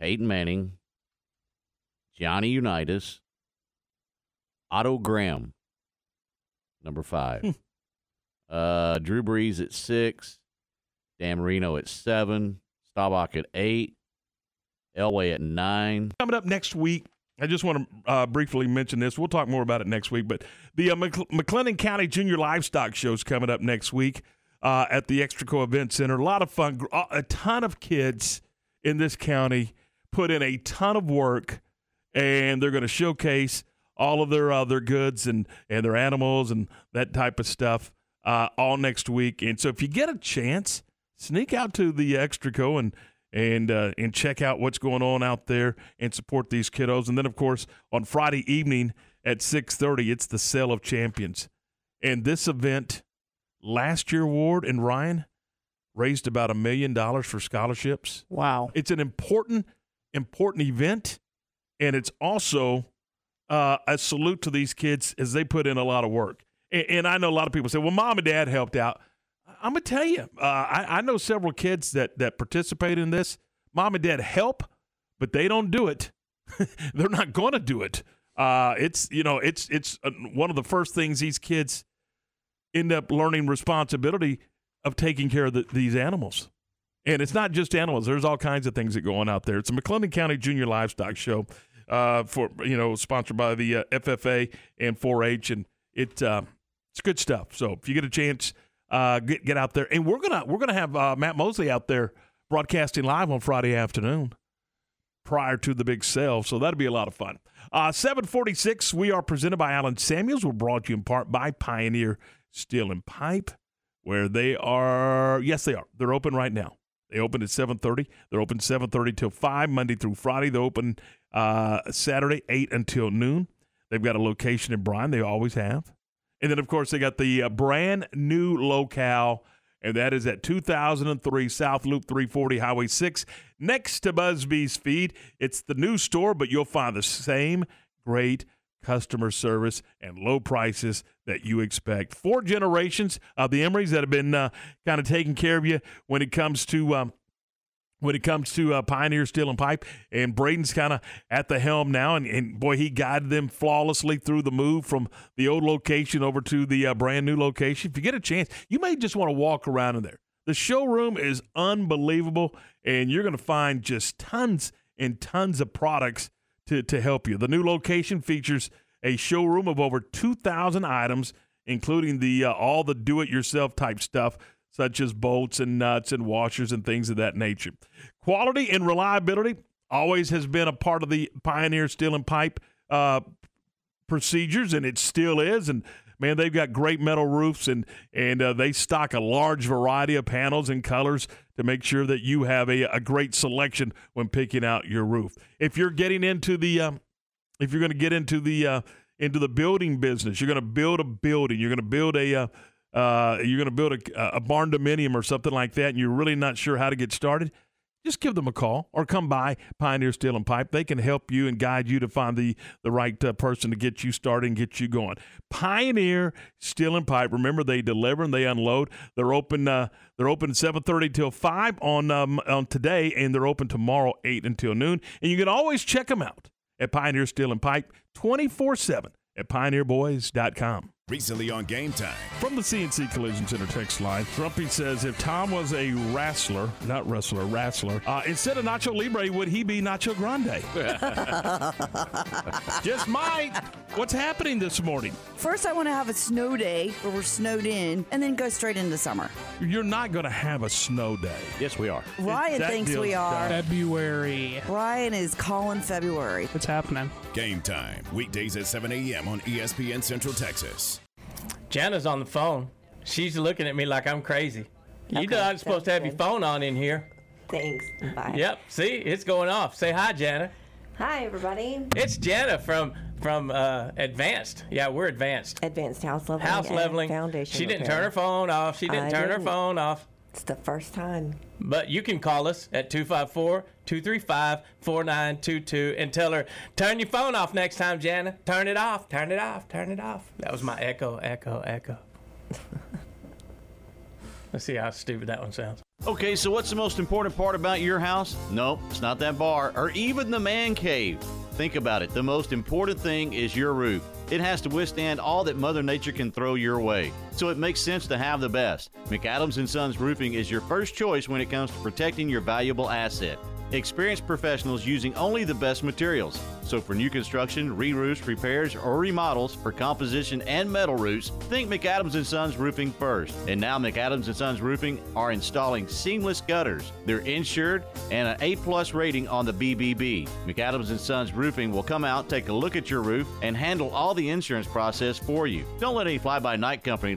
Peyton Manning, Johnny Unitas, Otto Graham, number five. uh, Drew Brees at six, Dan Marino at seven, Staubach at eight, Elway at nine. Coming up next week, I just want to uh, briefly mention this. We'll talk more about it next week. But the uh, Mc- McLennan County Junior Livestock Show is coming up next week uh, at the Extraco Event Center. A lot of fun. Uh, A ton of kids in this county put in a ton of work, and they're going to showcase all of their uh, goods and and their animals and that type of stuff uh, all next week. And so, if you get a chance, sneak out to the Extraco and and uh, and check out what's going on out there and support these kiddos. And then, of course, on Friday evening at six thirty, it's the Sale of Champions, and this event last year, Ward and Ryan raised about a million dollars for scholarships. Wow, it's an important important event, and it's also uh, a salute to these kids as they put in a lot of work. And, and I know a lot of people say, "Well, mom and dad helped out." I'm gonna tell you, uh, I, I know several kids that that participate in this. Mom and dad help, but they don't do it. They're not going to do it Uh, it's you know it's it's uh, one of the first things these kids end up learning responsibility of taking care of the, these animals. And it's not just animals. There's all kinds of things that go on out there. It's a McLennan County Junior Livestock Show, uh, for you know, sponsored by the uh, FFA and 4-H, and it uh, it's good stuff. So if you get a chance, uh, get get out there, and we're gonna we're gonna have uh, Matt Mosley out there broadcasting live on Friday afternoon prior to the big sale. So that'll be a lot of fun. Uh, 746, we are presented by Allen Samuels. We're brought to you in part by Pioneer Steel and Pipe, where they are, yes, they are. They're open right now. They open at 7.30. They're open 7.30 till 5, Monday through Friday. They open uh, Saturday, 8 until noon. They've got a location in Bryan. They always have. And then, of course, they got the uh, brand new locale, and that is at 2003 South Loop 340 Highway 6, next to Busby's Feed. It's the new store, but you'll find the same great customer service and low prices that you expect. Four generations of the Emerys that have been uh, kind of taking care of you when it comes to. Um, when it comes to uh, Pioneer Steel and Pipe, and Braden's kind of at the helm now, and, and, boy, he guided them flawlessly through the move from the old location over to the uh, brand new location. If you get a chance, you may just want to walk around in there. The showroom is unbelievable, and you're going to find just tons and tons of products to, to help you. The new location features a showroom of over 2,000 items, including the uh, all the do-it-yourself type stuff, such as bolts and nuts and washers and things of that nature. Quality and reliability always has been a part of the Pioneer Steel and Pipe uh, procedures, and it still is. And man, they've got great metal roofs, and and uh, they stock a large variety of panels and colors to make sure that you have a, a great selection when picking out your roof. If you're getting into the um, if you're going to get into the uh, into the building business, you're going to build a building, you're going to build a uh, uh, you're going to build a, a barn dominium or something like that, and you're really not sure how to get started just give them a call or come by Pioneer Steel and Pipe. They can help you and guide you to find the the right uh, person to get you started and get you going. Pioneer Steel and Pipe. Remember, they deliver and they unload. They're open. Uh, they're open 7:30 till 5 on um, on today, and they're open tomorrow 8 until noon. And you can always check them out at Pioneer Steel and Pipe 24 7 at pioneerboys.com. Recently on Game Time. From the CNC Collision Center text line, Trumpy says if Tom was a wrestler, not wrestler, wrestler, uh, instead of Nacho Libre, would he be Nacho Grande? Just might. What's happening this morning? First, I want to have a snow day where we're snowed in and then go straight into summer. You're not going to have a snow day. Yes, we are. Ryan That thinks deal's we are. February. Ryan is calling February. What's happening? Game Time. Weekdays at 7 a.m. on ESPN Central Texas. Jana's on the phone. She's looking at me like I'm crazy. you Okay, know I'm supposed to that's have your phone on in here. Thanks. Bye. Yep. See, it's going off. Say hi, Jana. Hi, everybody. It's Jana from from uh, Advanced. Yeah, we're Advanced. Advanced House Leveling. House and leveling. Foundation. She didn't repair. turn her phone off. She didn't I turn her didn't. phone off. It's the first time. But you can call us at 254 235 4922 and tell her, turn your phone off next time, Jana. Turn it off. Turn it off. Turn it off. That was my echo, echo, echo. Let's see how stupid that one sounds. Okay, so what's the most important part about your house? Nope, it's not that bar or even the man cave. Think about it. The most important thing is your roof. It has to withstand all that Mother Nature can throw your way. So it makes sense to have the best. McAdams Sons Roofing is your first choice when it comes to protecting your valuable asset. Experienced professionals using only the best materials. So for new construction, re-roofs, repairs, or remodels for composition and metal roofs, think McAdams and Sons Roofing first. And now McAdams Sons Roofing are installing seamless gutters. They're insured and an A-plus rating on the BBB. McAdams Sons Roofing will come out, take a look at your roof, and handle all the insurance process for you. Don't let any fly-by-night company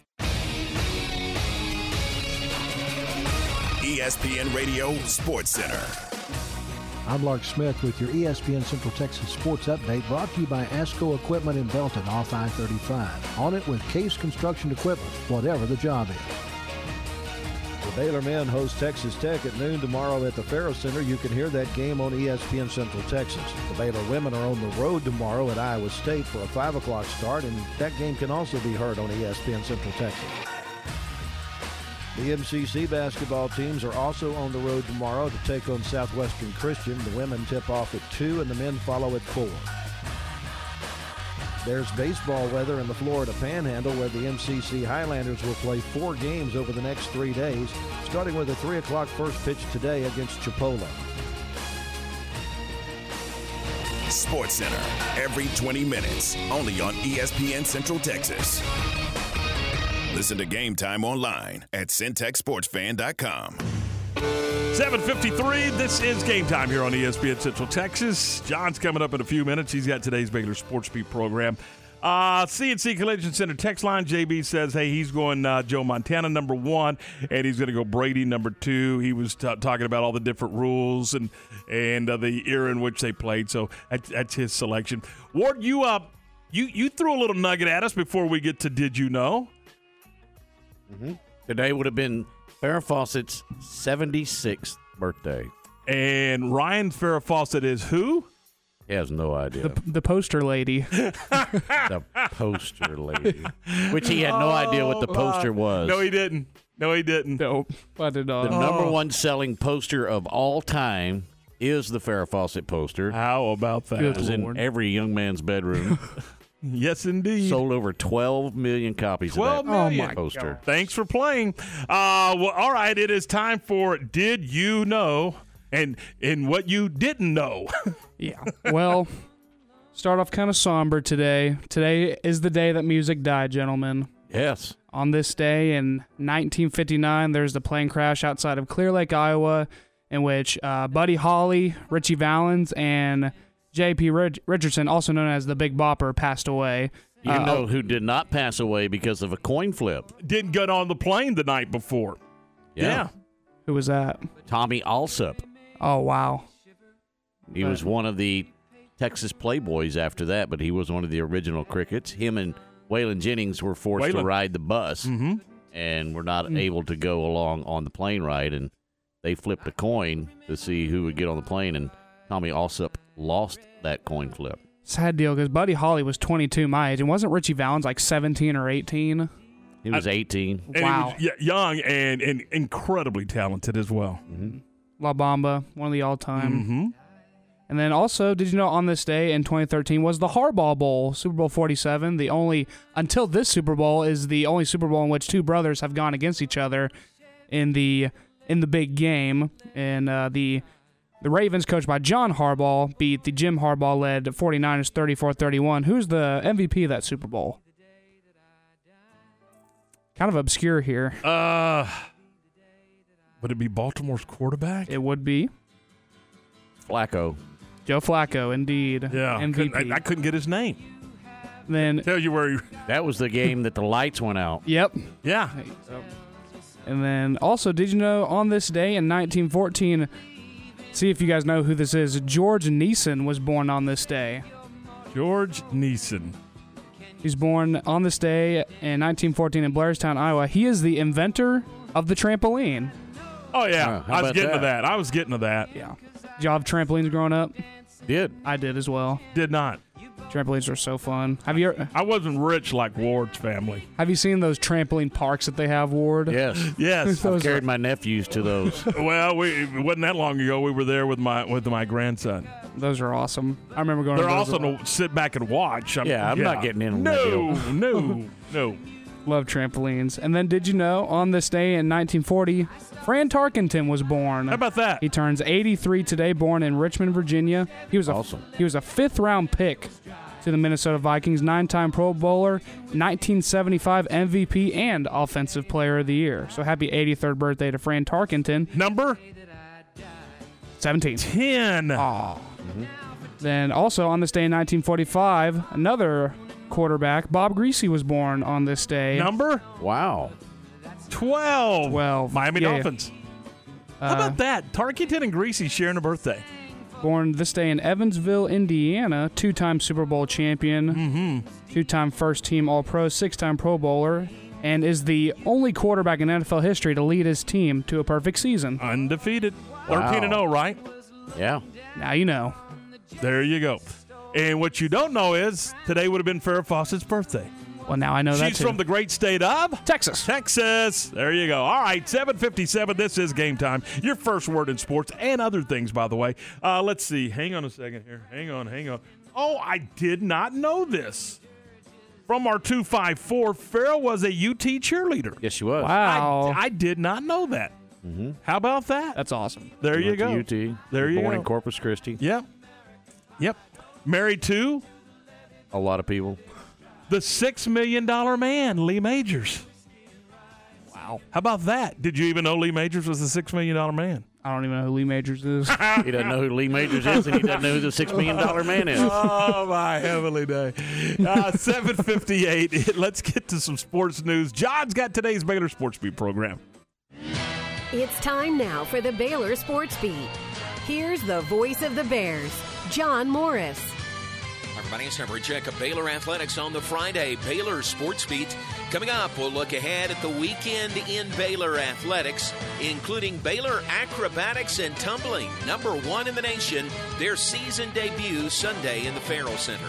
ESPN Radio Sports Center. I'm Lark Smith with your ESPN Central Texas Sports Update brought to you by ASCO Equipment in Belton off I-35. On it with Case Construction Equipment, whatever the job is. The Baylor men host Texas Tech at noon tomorrow at the Ferrell Center. You can hear that game on ESPN Central Texas. The Baylor women are on the road tomorrow at Iowa State for a 5 o'clock start, and that game can also be heard on ESPN Central Texas. The MCC basketball teams are also on the road tomorrow to take on Southwestern Christian. The women tip off at 2 and the men follow at 4. There's baseball weather in the Florida Panhandle where the MCC Highlanders will play four games over the next three days, starting with a 3 o'clock first pitch today against Chipola. Sports Center every 20 minutes, only on ESPN Central Texas. Listen to Game Time online at centexsportsfan.com. 753, this is game time here on ESPN Central Texas. John's coming up in a few minutes. He's got today's Baylor Sports Beat program. Uh, CNC Collision Center text line, JB says, hey, he's going uh, Joe Montana number one, and he's going to go Brady number two. He was t- talking about all the different rules and and uh, the era in which they played, so that's, that's his selection. Ward, you uh, you you threw a little nugget at us before we get to Did You Know? Mm-hmm. Today would have been Farrah Fawcett's 76th birthday. And Ryan Farrah Fawcett is who? He has no idea. The, the poster lady. the poster lady. Which he had no idea what the Oh, poster was. No, he didn't. No, he didn't. Nope. I did The not. number Oh. one selling poster of all time is the Farrah Fawcett poster. How about that? It was in every young man's bedroom. yes, indeed. Sold over 12 million copies 12 of that million. poster. Thanks for playing. Uh, well, all right. It is time for Did You Know? And, and what you didn't know. Yeah. Well, start off kind of somber today. Today is the day that music died, gentlemen. Yes. On this day in 1959, there's the plane crash outside of Clear Lake, Iowa, in which uh, Buddy Holly, Ritchie Valens, and J.P. Rich- Richardson, also known as the Big Bopper, passed away. You Uh, know who did not pass away because of a coin flip? Didn't get on the plane the night before. Yeah. Who was that? Tommy Alsup. Oh, wow. He was one of the Texas Playboys after that, but he was one of the original Crickets. Him and Waylon Jennings were forced to ride the bus Mm-hmm. and were not Mm. able to go along on the plane ride. And they flipped a coin to see who would get on the plane, and Tommy Alsup lost that coin flip. Sad deal because Buddy Holly was 22 my age, and wasn't Ritchie Valens like 17 or 18? He was 18. And Wow. he was young and, and incredibly talented as well. La Bamba, one of the all time. Mm-hmm. And then also, did you know on this day in 2013 was the Harbaugh Bowl, Super Bowl 47, the only until this Super Bowl is the only Super Bowl in which two brothers have gone against each other in the in the big game. And uh, the the Ravens, coached by John Harbaugh, beat the Jim Harbaugh led 49ers 34-31. Who's the MVP of that Super Bowl? Kind of obscure here. Uh, would it be Baltimore's quarterback? It would be Flacco. Joe Flacco, indeed. Yeah. MVP. couldn't- I, I couldn't get his name. then Tell you where he. That was the game that the lights went out. Yep. Yeah. And then also, did you know on this day in 1914, see if you guys know who this is, George Neeson was born on this day. George Neeson. He's born on this day in 1914 in Blairstown, Iowa. He is the inventor of the trampoline. Oh yeah, oh, Wow, I was about getting to that? that. I was getting to that. Yeah. Did y'all have trampolines growing up? Did. I did as well. Did not. Trampolines are so fun. Have you ever, I wasn't rich like Ward's family. have you seen those trampoline parks that they have, Ward? Yes. Yes. I've carried are- my nephews to those. well, we it wasn't that long ago. We were there with my with my grandson. Those are awesome. I remember going. They're to those a awesome to sit back and watch. I'm, Yeah, I'm not getting in on that No, no, no. Love trampolines. And then, did you know on this day in 1940, Fran Tarkenton was born? How about that? He turns 83 today, born in Richmond, Virginia. He was a Awesome. he was a fifth round pick to the Minnesota Vikings, nine time Pro Bowler, 1975 MVP, and Offensive Player of the Year. So happy 83rd birthday to Fran Tarkenton. Number 17. 10. Aw. Then also on this day in 1945, another quarterback, Bob Griese, was born on this day. Number Wow. 12. 12. Miami Yeah. Dolphins. How Uh, about that? Tarkenton and Griese sharing a birthday. Born this day in Evansville, Indiana, two time Super Bowl champion, Mm-hmm. two time first team All Pro, six time Pro Bowler, and is the only quarterback in NFL history to lead his team to a perfect season. Undefeated. 13 and 0, right? Yeah. Now you know. There you go. And what you don't know is today would have been Farrah Fawcett's birthday. Well, now I know that She's too. from the great state of Texas. Texas. There you go. All right, 757. This is game time. Your first word in sports and other things, by the way. Uh, let's see. Hang on a second here. Hang on, hang on. Oh, I did not know this. From our 254, Farrell was a UT cheerleader. Yes, she was. Wow. I, I did not know that. Mm-hmm. How about that? That's awesome. There you Went to go. UT. There you Born go. in Corpus Christi. Yep. Yep. Married to A lot of people. The $6 million man, Lee Majors. Wow. How about that? Did you even know Lee Majors was the $6 million man? I don't even know who Lee Majors is. He doesn't know who Lee Majors is, and he doesn't know who the six million dollar man is. oh my heavenly day! Uh, Seven fifty-eight. Let's get to some sports news. John's got today's Baylor Sports Beat program. It's time now for the Baylor Sports Beat. Here's the voice of the Bears, John Morris. Everybody, it's a check of Baylor Athletics on the Friday Baylor Sports Beat. Coming up, we'll look ahead at the weekend in Baylor Athletics, including Baylor Acrobatics and Tumbling, number one in the nation, their season debut Sunday in the Ferrell Center.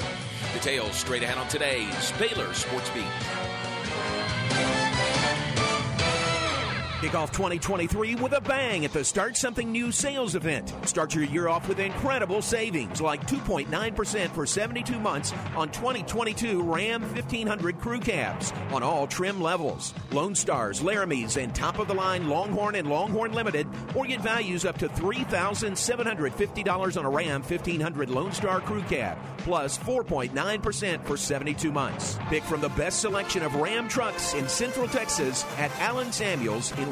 Details straight ahead on today's Baylor Sports Beat. Kick off 2023 with a bang at the Start Something New sales event. Start your year off with incredible savings like 2.9% for 72 months on 2022 Ram 1500 crew cabs on all trim levels. Lone Stars, Laramies, and top of the line Longhorn and Longhorn Limited, or get values up to $3,750 on a Ram 1500 Lone Star crew cab, plus 4.9% for 72 months. Pick from the best selection of Ram trucks in Central Texas at Allen Samuels in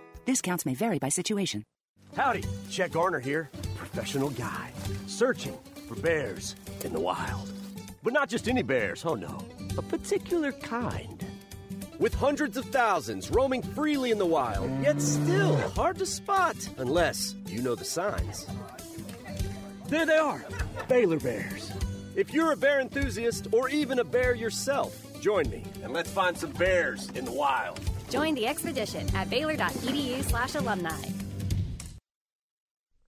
Discounts may vary by situation. Howdy, Chet Garner here, professional guide, searching for bears in the wild. But not just any bears, oh no, a particular kind. With hundreds of thousands roaming freely in the wild, yet still hard to spot unless you know the signs. There they are, Baylor Bears. If you're a bear enthusiast or even a bear yourself, join me and let's find some bears in the wild. Join the expedition at baylor.edu slash alumni.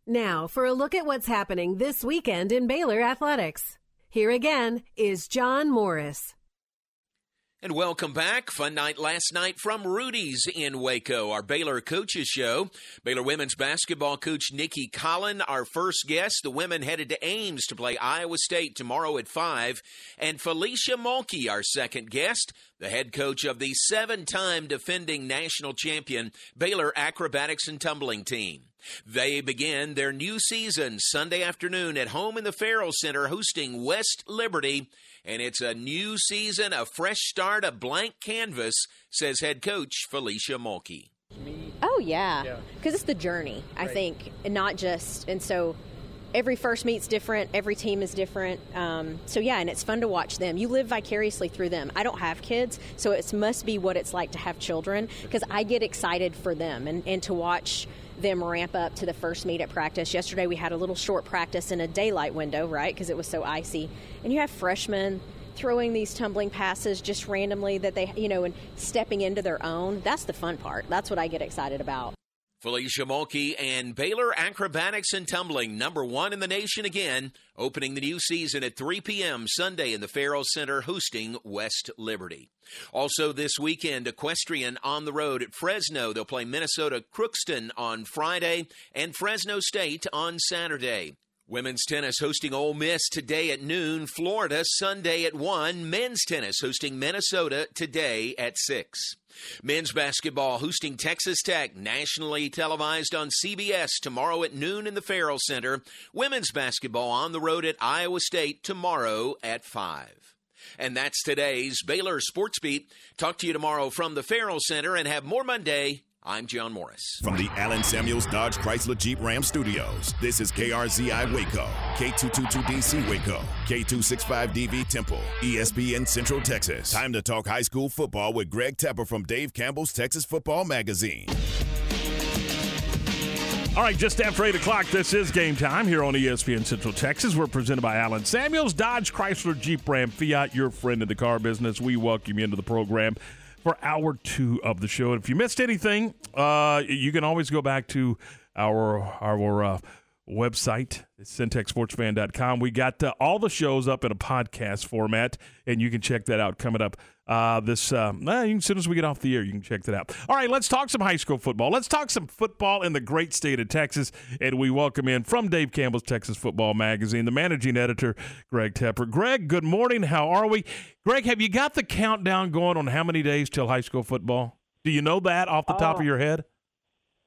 Now, for a look at what's happening this weekend in Baylor athletics. Here again is John Morris. And welcome back. Fun night last night from Rudy's in Waco, our Baylor Coaches Show. Baylor women's basketball coach Nicki Collen, our first guest. The women headed to Ames to play Iowa State tomorrow at 5. And Felecia Mulkey, our second guest, the head coach of the seven time defending national champion Baylor Acrobatics and Tumbling team. They begin their new season Sunday afternoon at home in the Ferrell Center hosting West Liberty. And it's a new season, a fresh start, a blank canvas, says head coach Felecia Mulkey. Oh yeah, because it's the journey. I think, and not just. And so, every first meet's different. Every team is different. Um, so yeah, and it's fun to watch them. You live vicariously through them. I don't have kids, so it must be what it's like to have children because I get excited for them and, and to watch them ramp up to the first meet at practice. Yesterday we had a little short practice in a daylight window, right? Because it was so icy. And you have freshmen throwing these tumbling passes just randomly that they, you know, and stepping into their own. That's the fun part. That's what I get excited about. Felecia Mulkey and Baylor Acrobatics and Tumbling, number one in the nation again, opening the new season at 3 p.m. Sunday in the Ferrell Center, hosting West Liberty. Also this weekend, Equestrian on the road at Fresno. They'll play Minnesota Crookston on Friday and Fresno State on Saturday. Women's tennis hosting Ole Miss today at noon, Florida Sunday at 1, men's tennis hosting Minnesota today at 6. Men's basketball hosting Texas Tech, nationally televised on CBS tomorrow at noon in the Ferrell Center. Women's basketball on the road at Iowa State tomorrow at 5. And that's today's Baylor Sports Beat. Talk to you tomorrow from the Ferrell Center and have more Monday I'm John Morris. From the Allen Samuels Dodge Chrysler Jeep Ram Studios, this is KRZI Waco, K222DC Waco, K265DV Temple, ESPN Central Texas. Time to talk high school football with Greg Tepper from Dave Campbell's Texas Football Magazine. All right, just after 8 o'clock, this is game time here on ESPN Central Texas. We're presented by Allen Samuels, Dodge, Chrysler, Jeep, Ram, Fiat, your friend in the car business. We welcome you into the program for hour two of the show. And if you missed anything, uh, you can always go back to our, our uh, website, centexsportsfan.com. We got uh, all the shows up in a podcast format, and you can check that out coming up uh, this uh, as soon as we get off the air, you can check that out. All right, let's talk some high school football. Let's talk some football in the great state of Texas, and we welcome in from Dave Campbell's Texas Football Magazine, the managing editor, Greg Tepper. Greg, good morning. How are we? Greg, have you got the countdown going on how many days till high school football? Do you know that off the top of your head?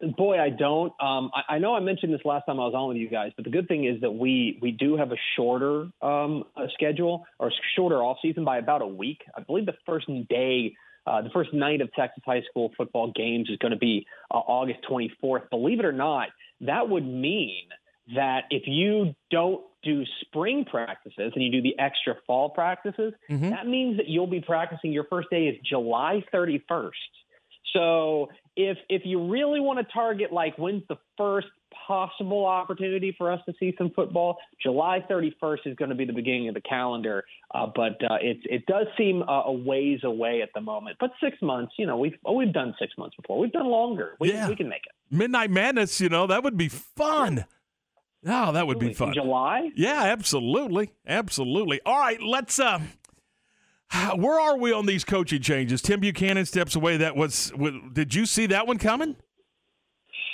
Boy, I don't. Um, I, I, know I mentioned this last time I was on with you guys, but the good thing is that we we do have a shorter um, a schedule or shorter off season by about a week. I believe the first day, uh, the first night of Texas high school football games is going to be uh, August 24th. Believe it or not, that would mean that if you don't do spring practices and you do the extra fall practices, mm-hmm. that means that you'll be practicing. Your first day is July 31st. So if if you really want to target like when's the first possible opportunity for us to see some football, July 31st is going to be the beginning of the calendar. Uh, but uh, it it does seem uh, a ways away at the moment. But six months, you know, we've oh, we've done six months before. We've done longer. We, yeah. we can make it. Midnight Madness, you know, that would be fun. Oh, that would be fun. In July? Yeah, absolutely, absolutely. All right, let's uh, where are we on these coaching changes? Tim Buchanan steps away. That was. Did you see that one coming?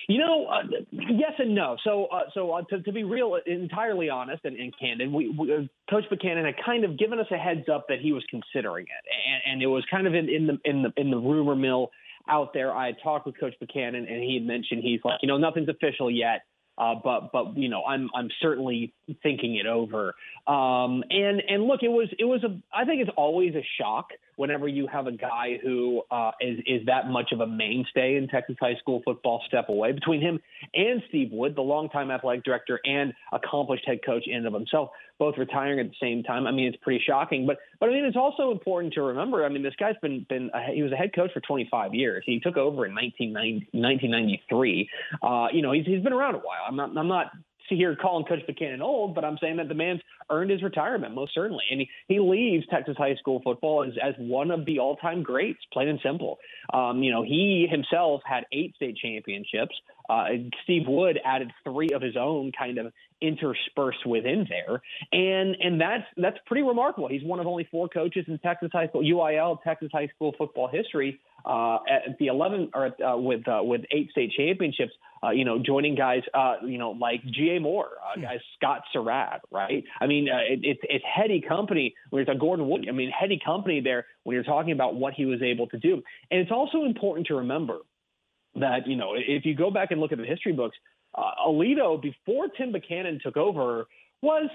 You know, uh, yes and no. So, uh, so uh, to, to, be real, entirely honest and, and candid, we, we, uh, Coach Buchanan had kind of given us a heads up that he was considering it, and, and it was kind of in, in, the in the in the rumor mill out there. I had talked with Coach Buchanan, and he had mentioned he's like, you know, nothing's official yet. Uh, but but you know I'm I'm certainly thinking it over. Um, and and look, it was it was a I think it's always a shock whenever you have a guy who uh, is is that much of a mainstay in Texas high school football step away. Between him and Steve Wood, the longtime athletic director and accomplished head coach in and of himself, both retiring at the same time. I mean, it's pretty shocking. But but I mean, it's also important to remember. I mean, this guy's been been a, he was a head coach for 25 years. He took over in 1993. Uh, you know, he's he's been around a while. I'm not I'm not here calling Coach Buchanan old, but I'm saying that the man's earned his retirement most certainly, and he, he leaves Texas high school football as, as one of the all-time greats, plain and simple. Um, you know, he himself had eight state championships. Uh, Steve Wood added three of his own, kind of interspersed within there, and and that's that's pretty remarkable. He's one of only four coaches in Texas high school UIL Texas high school football history uh, at the 11 or uh, with uh, with eight state championships. Uh, you know, joining guys, uh, you know, like G.A. Moore, uh, guys Scott Surratt, right? I mean, it, it's it's heady company when it's a Gordon Wood. I mean, heady company there when you're talking about what he was able to do. And it's also important to remember that you know if you go back and look at the history books, uh, Aledo before Tim Buchanan took over was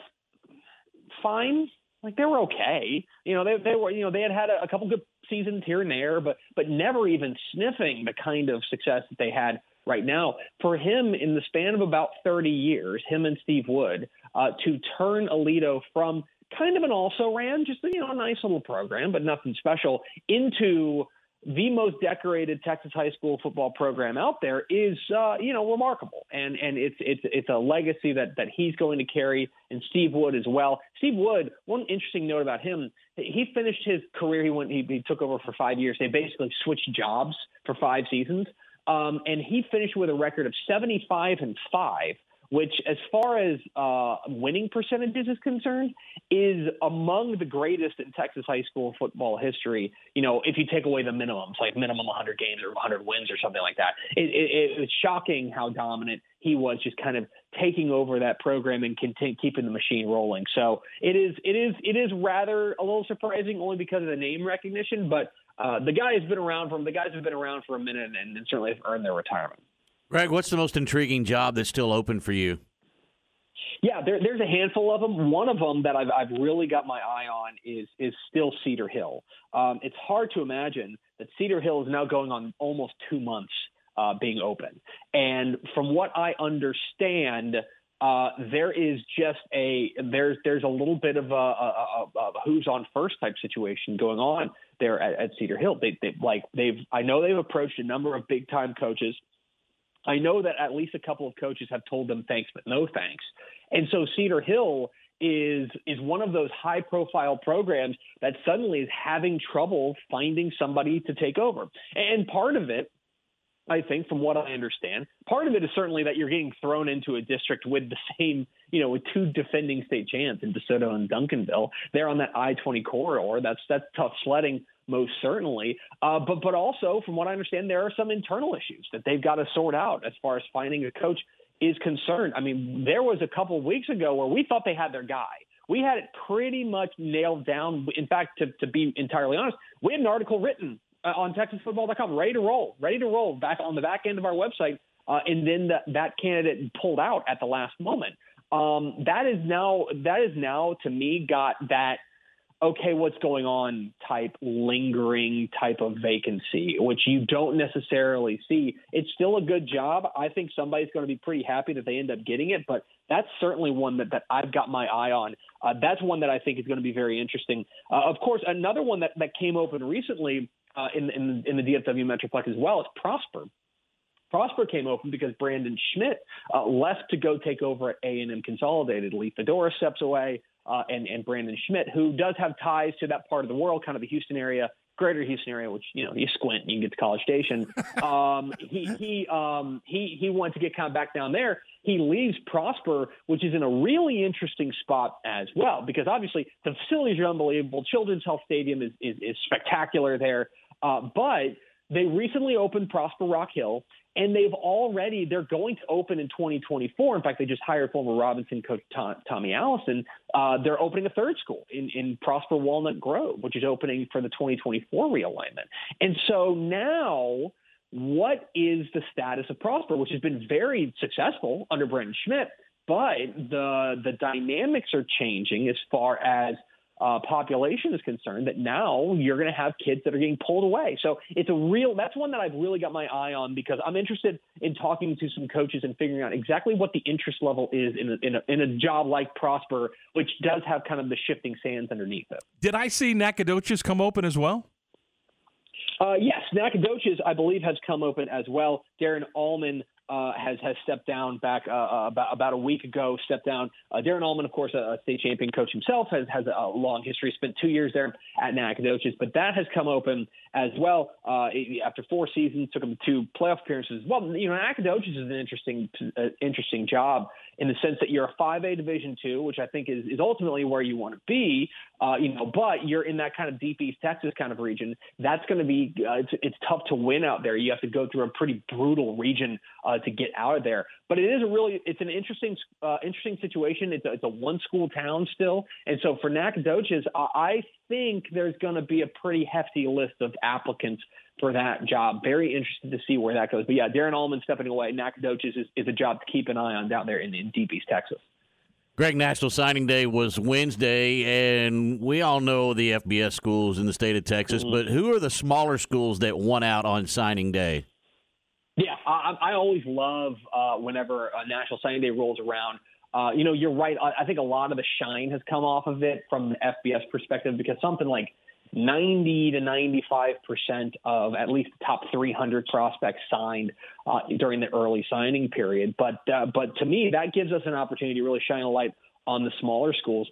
fine. Like they were okay. You know, they they were you know they had had a, a couple good seasons here and there, but but never even sniffing the kind of success that they had right now. For him, in the span of about 30 years, him and Steve Wood, uh, to turn Aledo from kind of an also ran, just you know, a nice little program, but nothing special, into the most decorated Texas high school football program out there is, uh, you know, remarkable, and and it's it's it's a legacy that that he's going to carry, and Steve Wood as well. Steve Wood, one interesting note about him, he finished his career. He went, he, he took over for five years. They basically switched jobs for five seasons, um, and he finished with a record of seventy five and five which, as far as uh, winning percentages is concerned, is among the greatest in Texas high school football history. You know, if you take away the minimums, like minimum 100 games or 100 wins or something like that, it, it, it's shocking how dominant he was, just kind of taking over that program and continue, keeping the machine rolling. So it is, it is, it is rather a little surprising, only because of the name recognition. But uh, the guy has been around from the guys have been around for a minute and, and certainly have earned their retirement. Greg, what's the most intriguing job that's still open for you? Yeah, there, there's a handful of them. One of them that I've, I've really got my eye on is is still Cedar Hill. Um, it's hard to imagine that Cedar Hill is now going on almost two months uh, being open, and from what I understand, uh, there is just a there's there's a little bit of a, a, a, a who's on first type situation going on there at, at Cedar Hill. They, they like they've I know they've approached a number of big time coaches I know that at least a couple of coaches have told them thanks, but no thanks. And so Cedar Hill is is one of those high profile programs that suddenly is having trouble finding somebody to take over. And part of it I think, from what I understand. Part of it is certainly that you're getting thrown into a district with the same, you know, with two defending state champs in DeSoto and Duncanville. They're on that I-20 corridor. That's that's tough sledding most certainly. Uh, but but also, from what I understand, there are some internal issues that they've got to sort out as far as finding a coach is concerned. I mean, there was a couple of weeks ago where we thought they had their guy. We had it pretty much nailed down. In fact, to, to be entirely honest, we had an article written uh, on TexasFootball.com, ready to roll, ready to roll back on the back end of our website. Uh, and then the, that candidate pulled out at the last moment. Um, that is now that is now to me got that okay, what's going on type lingering type of vacancy, which you don't necessarily see. It's still a good job. I think somebody's going to be pretty happy that they end up getting it, but that's certainly one that, that I've got my eye on. Uh, that's one that I think is going to be very interesting. Uh, of course, another one that, that came open recently uh, in, in, in the DFW Metroplex as well is Prosper. Prosper came open because Brandon Schmidt uh, left to go take over at A&M Consolidated. Lee Fedora steps away uh, and, and Brandon Schmidt, who does have ties to that part of the world, kind of the Houston area, greater Houston area, which, you know, you squint and you can get to College Station. Um, he, he, um, he, he wanted to get kind of back down there. He leaves Prosper, which is in a really interesting spot as well, because obviously the facilities are unbelievable. Children's Health Stadium is, is, is spectacular there. Uh, but they recently opened Prosper Rock Hill, and they've already they're going to open in 2024. In fact, they just hired former Robinson coach Tom, Tommy Allison. Uh, they're opening a third school in, in Prosper Walnut Grove, which is opening for the 2024 realignment. And so now, what is the status of Prosper, which has been very successful under Brandon Schmidt? But the the dynamics are changing as far as uh, population is concerned that now you're going to have kids that are getting pulled away. So it's a real that's one that I've really got my eye on because I'm interested in talking to some coaches and figuring out exactly what the interest level is in a, in a, in a job like Prosper, which does have kind of the shifting sands underneath it. Did I see Nacogdoches come open as well? Uh, yes, Nacogdoches, I believe, has come open as well. Darren Allman uh, has has stepped down back uh, uh, about about a week ago. Stepped down. Uh, Darren Allman, of course, a state champion coach himself, has has a long history. Spent two years there at Nacogdoches, but that has come open as well. Uh, after four seasons, took him to playoff appearances. Well, you know, Nacogdoches is an interesting uh, interesting job in the sense that you're a 5A Division two, which I think is, is ultimately where you want to be. Uh, you know, but you're in that kind of deep East Texas kind of region. That's going to be uh, it's, it's tough to win out there. You have to go through a pretty brutal region uh, to get out of there. But it is a really it's an interesting uh, interesting situation. It's a, it's a one school town still, and so for Nacogdoches, I think there's going to be a pretty hefty list of applicants for that job. Very interested to see where that goes. But yeah, Darren Allman stepping away, Nacogdoches is, is a job to keep an eye on down there in, in deep East Texas. Greg, National Signing Day was Wednesday, and we all know the FBS schools in the state of Texas, Mm-hmm. but who are the smaller schools that won out on signing day? Yeah, I, I always love uh, whenever a National Signing Day rolls around. Uh, you know, you're right. I, I think a lot of the shine has come off of it from the FBS perspective because something like 90 to 95 percent of at least the top 300 prospects signed uh, during the early signing period. But uh, but to me, that gives us an opportunity to really shine a light on the smaller schools.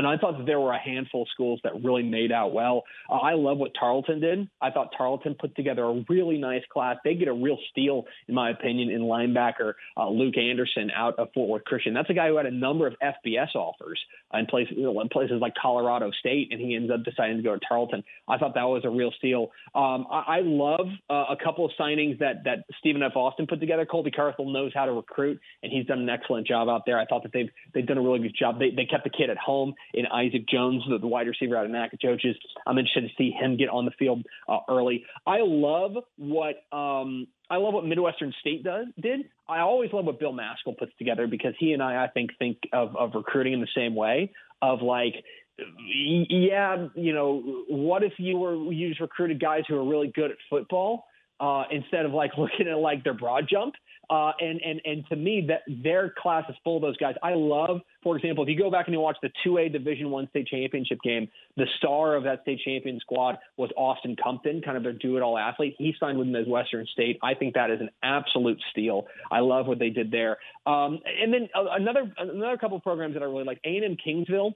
And I thought that there were a handful of schools that really made out well. Uh, I love what Tarleton did. I thought Tarleton put together a really nice class. They get a real steal, in my opinion, in linebacker uh, Luke Anderson out of Fort Worth Christian. That's a guy who had a number of FBS offers in places, you know, in places like Colorado State, and he ends up deciding to go to Tarleton. I thought that was a real steal. Um, I, I love uh, a couple of signings that that Stephen F. Austin put together. Colby Carthel knows how to recruit, and he's done an excellent job out there. I thought that they've they've done a really good job. They they kept the kid at home in Isaac Jones, the, the wide receiver out of Nacogdoches. I'm interested to see him get on the field uh, early. I love what um, I love what Midwestern State does did. I always love what Bill Maskill puts together because he and I, I think, think of, of recruiting in the same way. Of like, yeah, you know, what if you were you just recruited guys who are really good at football uh, instead of like looking at like their broad jump. Uh, and and and to me, that their class is full of those guys. I love, for example, if you go back and you watch the two A Division One state championship game, the star of that state champion squad was Austin Compton, kind of a do-it-all athlete. He signed with Midwestern State. I think that is an absolute steal. I love what they did there. Um, and then uh, another another couple of programs that I really like, A and M Kingsville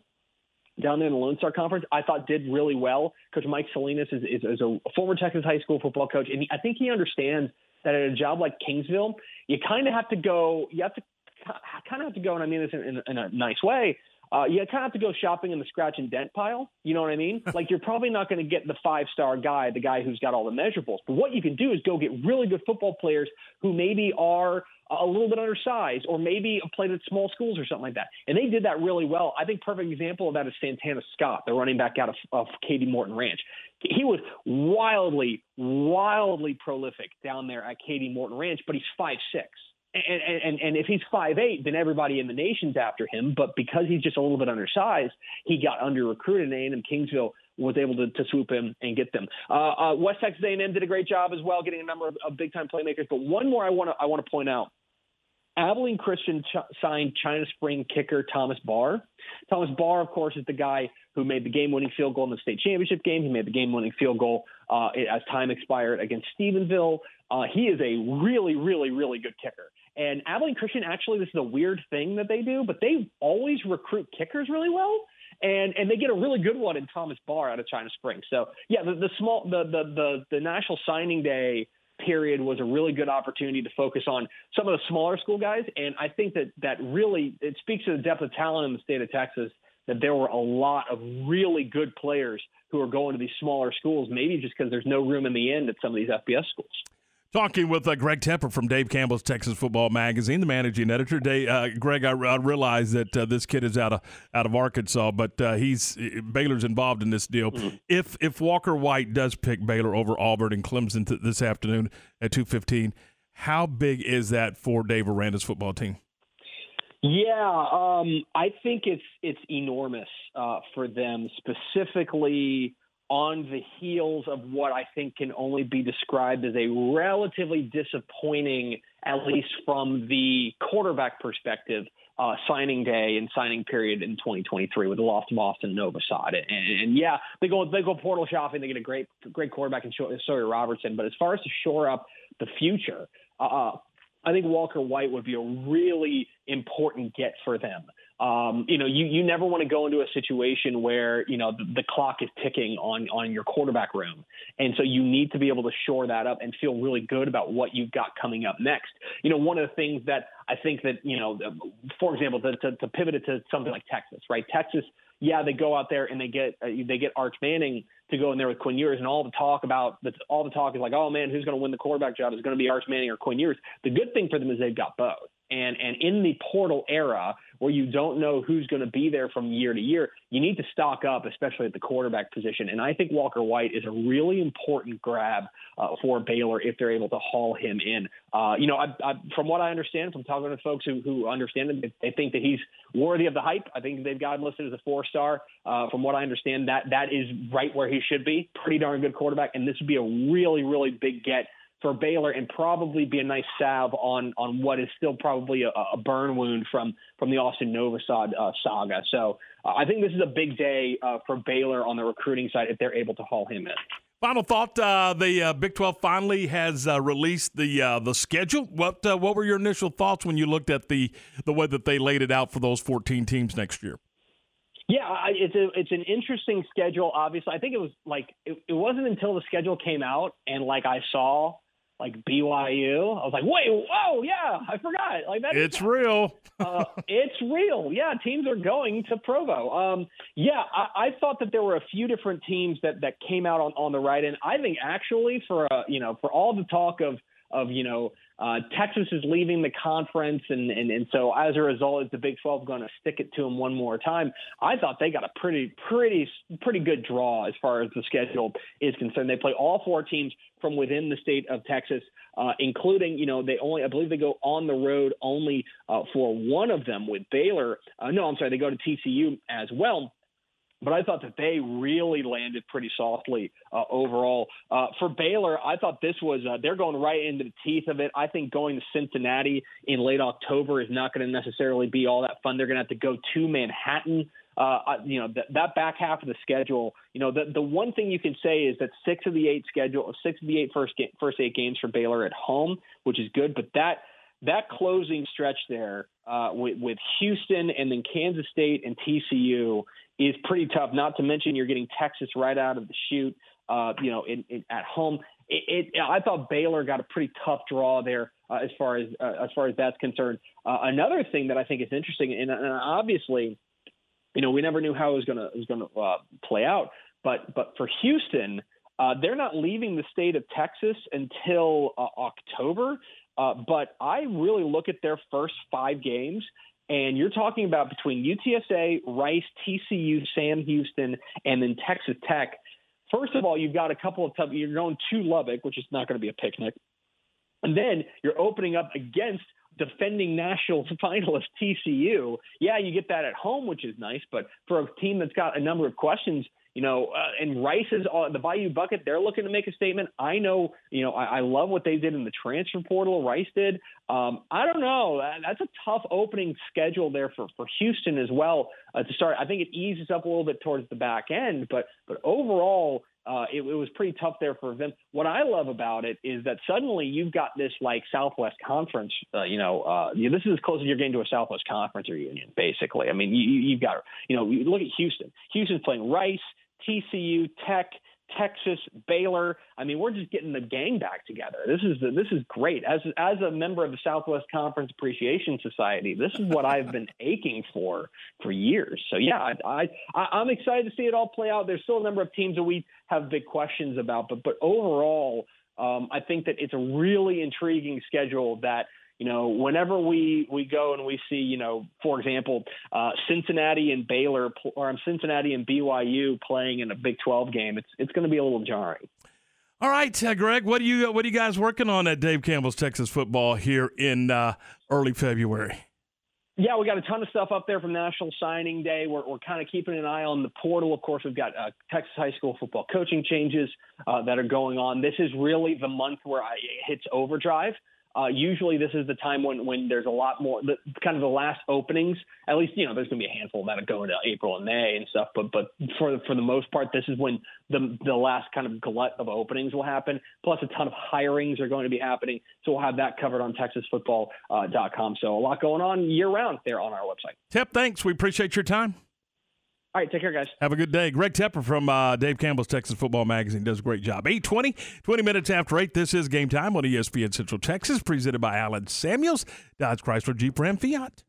down there in the Lone Star Conference, I thought did really well. Coach Mike Salinas is, is, is a former Texas high school football coach, and he, I think he understands that at a job like Kingsville, you kind of have to go. You have to kind of have to go, and I mean this in, in, in a nice way. Uh, you kind of have to go shopping in the scratch and dent pile. You know what I mean? like you're probably not going to get the five star guy, the guy who's got all the measurables. But what you can do is go get really good football players who maybe are a little bit undersized or maybe played at small schools or something like that. And they did that really well. I think perfect example of that is Santana Scott, the running back out of, of Katy Morton Ranch. He was wildly, wildly prolific down there at Katy Morton Ranch, but he's five six. And, and and if he's five eight, then everybody in the nation's after him. But because he's just a little bit undersized, he got under recruited. And Kingsville was able to, to swoop him and get them. Uh, uh, West Texas A&M did a great job as well, getting a number of, of big time playmakers. But one more I want to I want to point out. Abilene Christian ch- signed China Spring kicker Thomas Barr. Thomas Barr, of course, is the guy who made the game-winning field goal in the state championship game. He made the game-winning field goal uh, as time expired against Stephenville. Uh, he is a really, really, really good kicker. And Abilene Christian, actually, this is a weird thing that they do, but they always recruit kickers really well. And and they get a really good one in Thomas Barr out of China Spring. So yeah, the, the small the, the the the National Signing Day period was a really good opportunity to focus on some of the smaller school guys. And I think that that really it speaks to the depth of talent in the state of Texas that there were a lot of really good players who are going to these smaller schools, maybe just because there's no room in the end at some of these FBS schools. Talking with uh, Greg Tepper from Dave Campbell's Texas Football Magazine, the managing editor. Dave, uh, Greg, I, I realize that uh, this kid is out of out of Arkansas, but uh, he's Baylor's involved in this deal. Mm-hmm. If if Walker White does pick Baylor over Auburn and Clemson th- this afternoon at two fifteen, how big is that for Dave Aranda's football team? Yeah, um, I think it's it's enormous uh, for them, specifically on the heels of what I think can only be described as a relatively disappointing, at least from the quarterback perspective, uh, signing day and signing period in 2023 with the loss of Austin Novosad. And, and, and yeah, they go they go portal shopping, they get a great great quarterback in Sawyer Robertson. But as far as to shore up the future, uh, I think Walker White would be a really important get for them. Um, you know, you, you never want to go into a situation where, you know, the, the clock is ticking on, on your quarterback room. And so you need to be able to shore that up and feel really good about what you've got coming up next. You know, one of the things that I think that, you know, for example, to, to, to pivot it to something like Texas, right? Texas, yeah, they go out there and they get uh, they get Arch Manning to go in there with Quinn Ewers, and all the talk about all the talk is like, oh man, who's going to win the quarterback job? Is going to be Arch Manning or Quinn Ewers? The good thing for them is they've got both. And and in the portal era where you don't know who's going to be there from year to year, you need to stock up, especially at the quarterback position. And I think Walker White is a really important grab uh, for Baylor if they're able to haul him in. Uh, you know, I, I, from what I understand from talking to folks who, who understand him, they think that he's worthy of the hype. I think they've got him listed as a four star. Uh, from what I understand, that that is right where he should be. Pretty darn good quarterback, and this would be a really, really big get for Baylor and probably be a nice salve on on what is still probably a, a burn wound from from the Austin Novosad uh, saga. So uh, I think this is a big day uh, for Baylor on the recruiting side if they're able to haul him in. Final thought: uh, the uh, Big Twelve finally has uh, released the uh, the schedule. What uh, what were your initial thoughts when you looked at the the way that they laid it out for those fourteen teams next year? Yeah, I, it's a it's an interesting schedule. Obviously, I think it was like it, it wasn't until the schedule came out and like I saw like BYU. I was like, wait, whoa, yeah, I forgot. Like that. It's real. uh, it's real. Yeah, teams are going to Provo. Um, yeah, I, I thought that there were a few different teams that that came out on on the right end. I think actually for uh, you know for all the talk of of you know uh, Texas is leaving the conference, and, and and so as a result, is the Big 12 going to stick it to them one more time? I thought they got a pretty pretty pretty good draw as far as the schedule is concerned. They play all four teams from within the state of Texas, uh, including you know they only I believe they go on the road only uh, for one of them with Baylor. Uh, no, I'm sorry, they go to TCU as well but I thought that they really landed pretty softly uh, overall. Uh, for Baylor, I thought this was uh, they're going right into the teeth of it. I think going to Cincinnati in late October is not going to necessarily be all that fun. They're going to have to go to Manhattan. Uh, you know th- that back half of the schedule. You know the the one thing you can say is that six of the eight schedule, six of the eight first ga- first eight games for Baylor at home, which is good. But that that closing stretch there uh, with, with Houston and then Kansas State and TCU is pretty tough. Not to mention you're getting Texas right out of the chute. Uh, you know, in, in, at home. It, it, I thought Baylor got a pretty tough draw there uh, as far as uh, as far as that's concerned. Uh, another thing that I think is interesting, and, and obviously, you know, we never knew how it was going to was going to uh, play out. But but for Houston, uh, they're not leaving the state of Texas until October. Uh, but I really look at their first five games and you're talking about between UTSA, Rice, TCU, Sam Houston, and then Texas Tech. First of all, you've got a couple of tough. You're going to Lubbock, which is not going to be a picnic, and then you're opening up against defending national finalist TCU. Yeah, you get that at home, which is nice, but for a team that's got a number of questions, you know, uh, and Rice is on the Bayou Bucket. They're looking to make a statement. I know, you know, I, I love what they did in the transfer portal. Rice did. Um, I don't know. That's a tough opening schedule there for for Houston as well uh, to start. I think it eases up a little bit towards the back end, but but overall. Uh, it, it was pretty tough there for them. What I love about it is that suddenly you've got this like Southwest Conference. Uh, you know, uh, this is as close as you're getting to a Southwest Conference reunion, basically. I mean, you, you've got you know, look at Houston. Houston's playing Rice. TCU, Tech, Texas, Baylor. I mean, we're just getting the gang back together. This is this is great. As as a member of the Southwest Conference Appreciation Society, this is what I've been aching for for years. So yeah, I, I I'm excited to see it all play out. There's still a number of teams that we have big questions about, but but overall, um, I think that it's a really intriguing schedule that you know, whenever we we go and we see, you know, for example, uh, Cincinnati and Baylor or um, Cincinnati and BYU playing in a Big 12 game, it's it's going to be a little jarring. All right, uh, Greg, what are you what are you guys working on at Dave Campbell's Texas Football here in uh, early February? Yeah, we got a ton of stuff up there from National Signing Day. We're, we're kind of keeping an eye on the portal. Of course, we've got uh, Texas high school football coaching changes uh, that are going on. This is really the month where I, it hits overdrive. Uh, usually, this is the time when when there's a lot more, the, kind of the last openings. At least, you know, there's going to be a handful of that go into April and May and stuff. But but for for the most part, this is when the the last kind of glut of openings will happen. Plus, a ton of hirings are going to be happening. So we'll have that covered on TexasFootball.com. Uh, so a lot going on year round there on our website. Tip, thanks. We appreciate your time. All right, take care, guys. Have a good day. Greg Tepper from uh, Dave Campbell's Texas Football Magazine does a great job. 820, 20 minutes after 8. This is Game Time on ESPN Central Texas, presented by Allen Samuels, Dodge Chrysler Jeep Ram Fiat.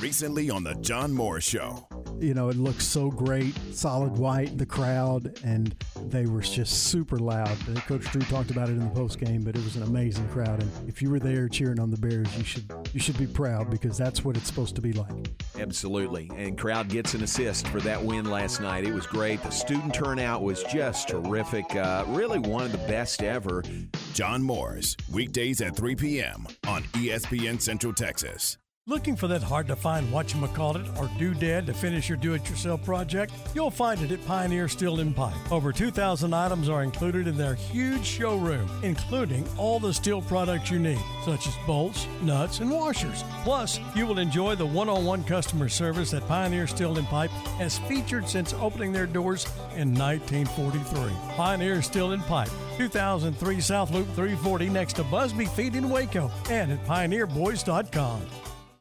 Recently on the John Moore Show. You know, it looks so great, solid white, the crowd, and they were just super loud. Coach Drew talked about it in the post game, but it was an amazing crowd. And if you were there cheering on the Bears, you should you should be proud because that's what it's supposed to be like. Absolutely. And crowd gets an assist for that win last night. It was great. The student turnout was just terrific. Uh, really one of the best ever. John Morris, weekdays at 3 p.m. on ESPN Central Texas. Looking for that hard to find whatchamacallit or doodad to finish your do it yourself project? You'll find it at Pioneer Steel and Pipe. Over 2,000 items are included in their huge showroom, including all the steel products you need, such as bolts, nuts, and washers. Plus, you will enjoy the one on one customer service that Pioneer Steel and Pipe has featured since opening their doors in 1943. Pioneer Steel and Pipe, 2003 South Loop 340 next to Busby Feed in Waco, and at pioneerboys.com.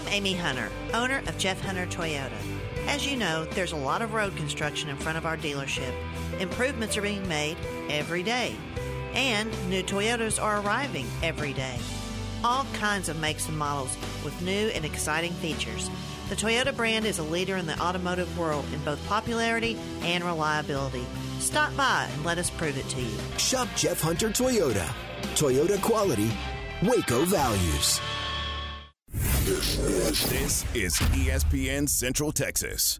I'm Amy Hunter, owner of Jeff Hunter Toyota. As you know, there's a lot of road construction in front of our dealership. Improvements are being made every day, and new Toyotas are arriving every day. All kinds of makes and models with new and exciting features. The Toyota brand is a leader in the automotive world in both popularity and reliability. Stop by and let us prove it to you. Shop Jeff Hunter Toyota. Toyota quality, Waco values. This is ESPN Central Texas.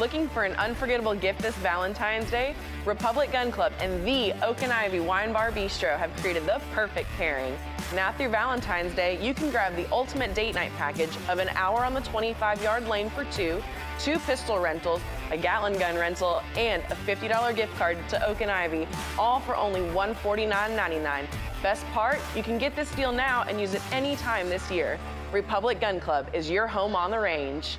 Looking for an unforgettable gift this Valentine's Day? Republic Gun Club and the Oak and Ivy Wine Bar Bistro have created the perfect pairing. Now through Valentine's Day, you can grab the ultimate date night package of an hour on the 25 yard lane for two, two pistol rentals, a Gatlin gun rental, and a $50 gift card to Oak and Ivy, all for only $149.99. Best part, you can get this deal now and use it anytime this year. Republic Gun Club is your home on the range.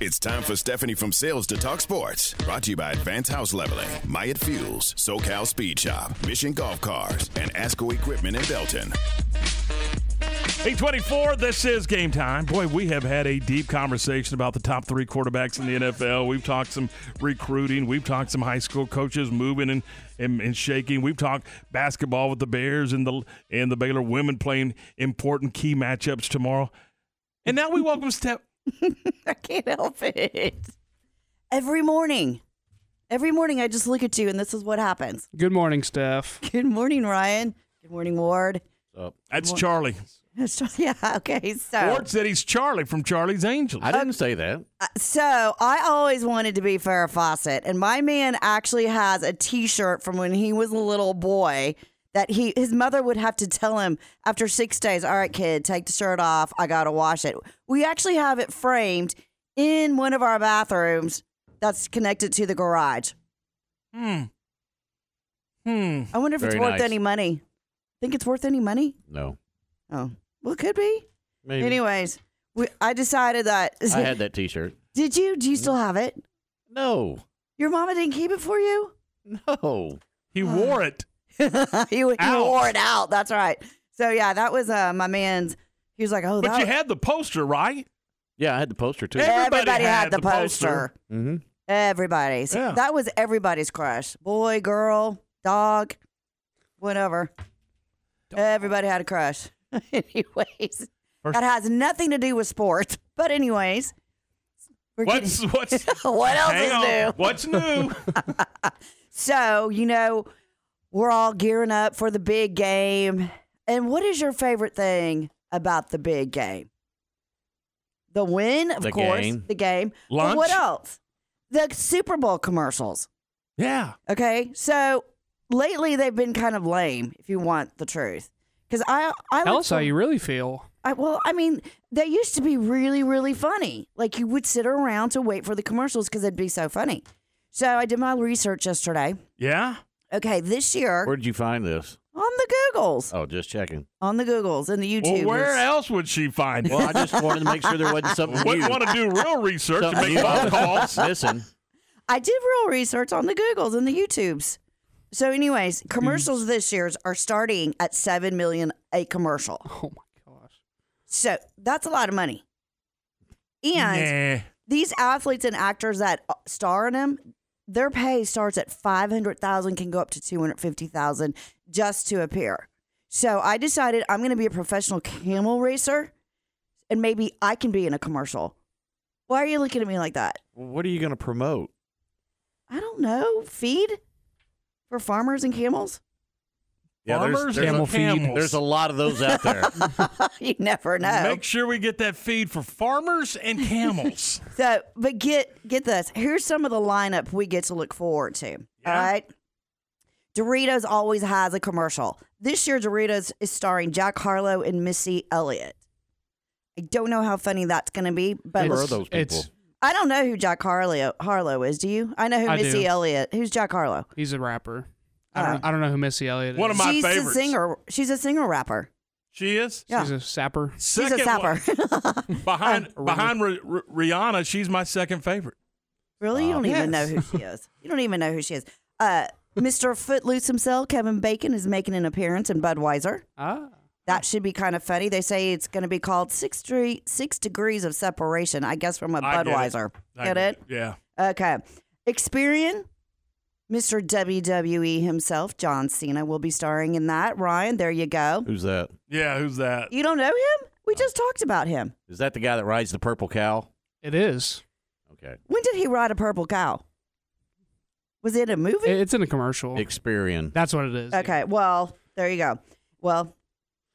It's time for Stephanie from Sales to Talk Sports. Brought to you by Advanced House Leveling, Myatt Fuels, SoCal Speed Shop, Mission Golf Cars, and Asco Equipment in Belton. 824, this is game time. Boy, we have had a deep conversation about the top three quarterbacks in the NFL. We've talked some recruiting. We've talked some high school coaches moving and, and, and shaking. We've talked basketball with the Bears and the and the Baylor women playing important key matchups tomorrow. And now we welcome Steph. I can't help it. Every morning. Every morning I just look at you and this is what happens. Good morning, Steph. Good morning, Ryan. Good morning, Ward. That's Good mor- Charlie. yeah, okay. So Ward said he's Charlie from Charlie's Angels. I didn't say that. Uh, So I always wanted to be Farrah Fawcett, and my man actually has a T-shirt from when he was a little boy that he his mother would have to tell him after six days. All right, kid, take the shirt off. I gotta wash it. We actually have it framed in one of our bathrooms that's connected to the garage. Hmm. Hmm. I wonder if it's worth nice. any money. Think it's worth any money? No. Oh, well, it could be. Maybe. Anyways, we, I decided that. I had that T-shirt. Did you? Do you still have it? No. Your mama didn't keep it for you? No. He wore it. he, he wore it out. That's right. So yeah, that was uh, my man's. He was like, "Oh, But that you had the poster, right? Yeah, I had the poster too. Everybody, had, the, poster. Mm-hmm. Everybody's. Yeah. That was everybody's crush. Boy, girl, dog, whatever. Everybody had a crush. anyways, that has nothing to do with sports. But anyways, What's getting- what's what else is on. new? What's new? So, you know, we're all gearing up for the big game. And what is your favorite thing about the big game? The win, of The course, game. the game. But what else? The Super Bowl commercials. yeah. Okay. So lately they've been kind of lame, if you want the truth. Because I, I Tell look us how you really feel. I, well, I mean, they used to be really, really funny. Like you would sit around to wait for the commercials because it'd be so funny. So I did my research yesterday. Yeah. Okay, this year Where did you find this? on the Googles, Oh, just checking. on the Googles and the YouTube. Well, YouTube. where else would she find it? Well, I just wanted to make sure there wasn't something Wouldn't new. want to do real research and Something make new phone calls. Listen. I did real research on the Googles and the YouTubes. So, anyways, commercials this year are starting at seven million a commercial. Oh my gosh. So that's a lot of money. And Nah. these athletes and actors that uh, star in them, their pay starts at five hundred thousand, can go up to two hundred fifty thousand just to appear. So I decided I'm going to be a professional camel racer, and maybe I can be in a commercial. Why are you looking at me like that? What are you going to promote? I don't know. Feed for farmers and camels. Yeah, there's, Farmers there's, and a, camels. there's a lot of those out there. you never know. Make sure we get that feed for farmers and camels. So, but get get this. Here's some of the lineup we get to look forward to. All right. Doritos always has a commercial. This year, Doritos is starring Jack Harlow and Missy Elliott. I don't know how funny that's going to be, but Who are those people? I don't know who Jack Harlow Harlow is. Do you? I know who I do. Missy Elliott. Who's Jack Harlow? he's a rapper. I don't, I don't know who Missy Elliott is. One of my She's favorites. a singer. She's a singer rapper. She is Yeah. She's a sapper. She's second a sapper. one- behind behind R- R- Rihanna. She's my second favorite. Really? You don't even know who she is. You don't even know who she is. Uh, Mr. Footloose himself, Kevin Bacon, is making an appearance in Budweiser. Ah. That should be kind of funny. They say it's going to be called six, Dre- six degrees of separation, I guess, from a I get it. Budweiser. I Get it? Yeah. Okay. Experian, Mr. WWE himself, John Cena, will be starring in that. Ryan, there you go. Who's that? Yeah. Who's that? You don't know him? We just talked about him. Is that the guy that rides the purple cow? It is. Okay. When did he ride a purple cow? Was it a movie? It's in a commercial. Experian. That's what it is. Okay, well, there you go. Well,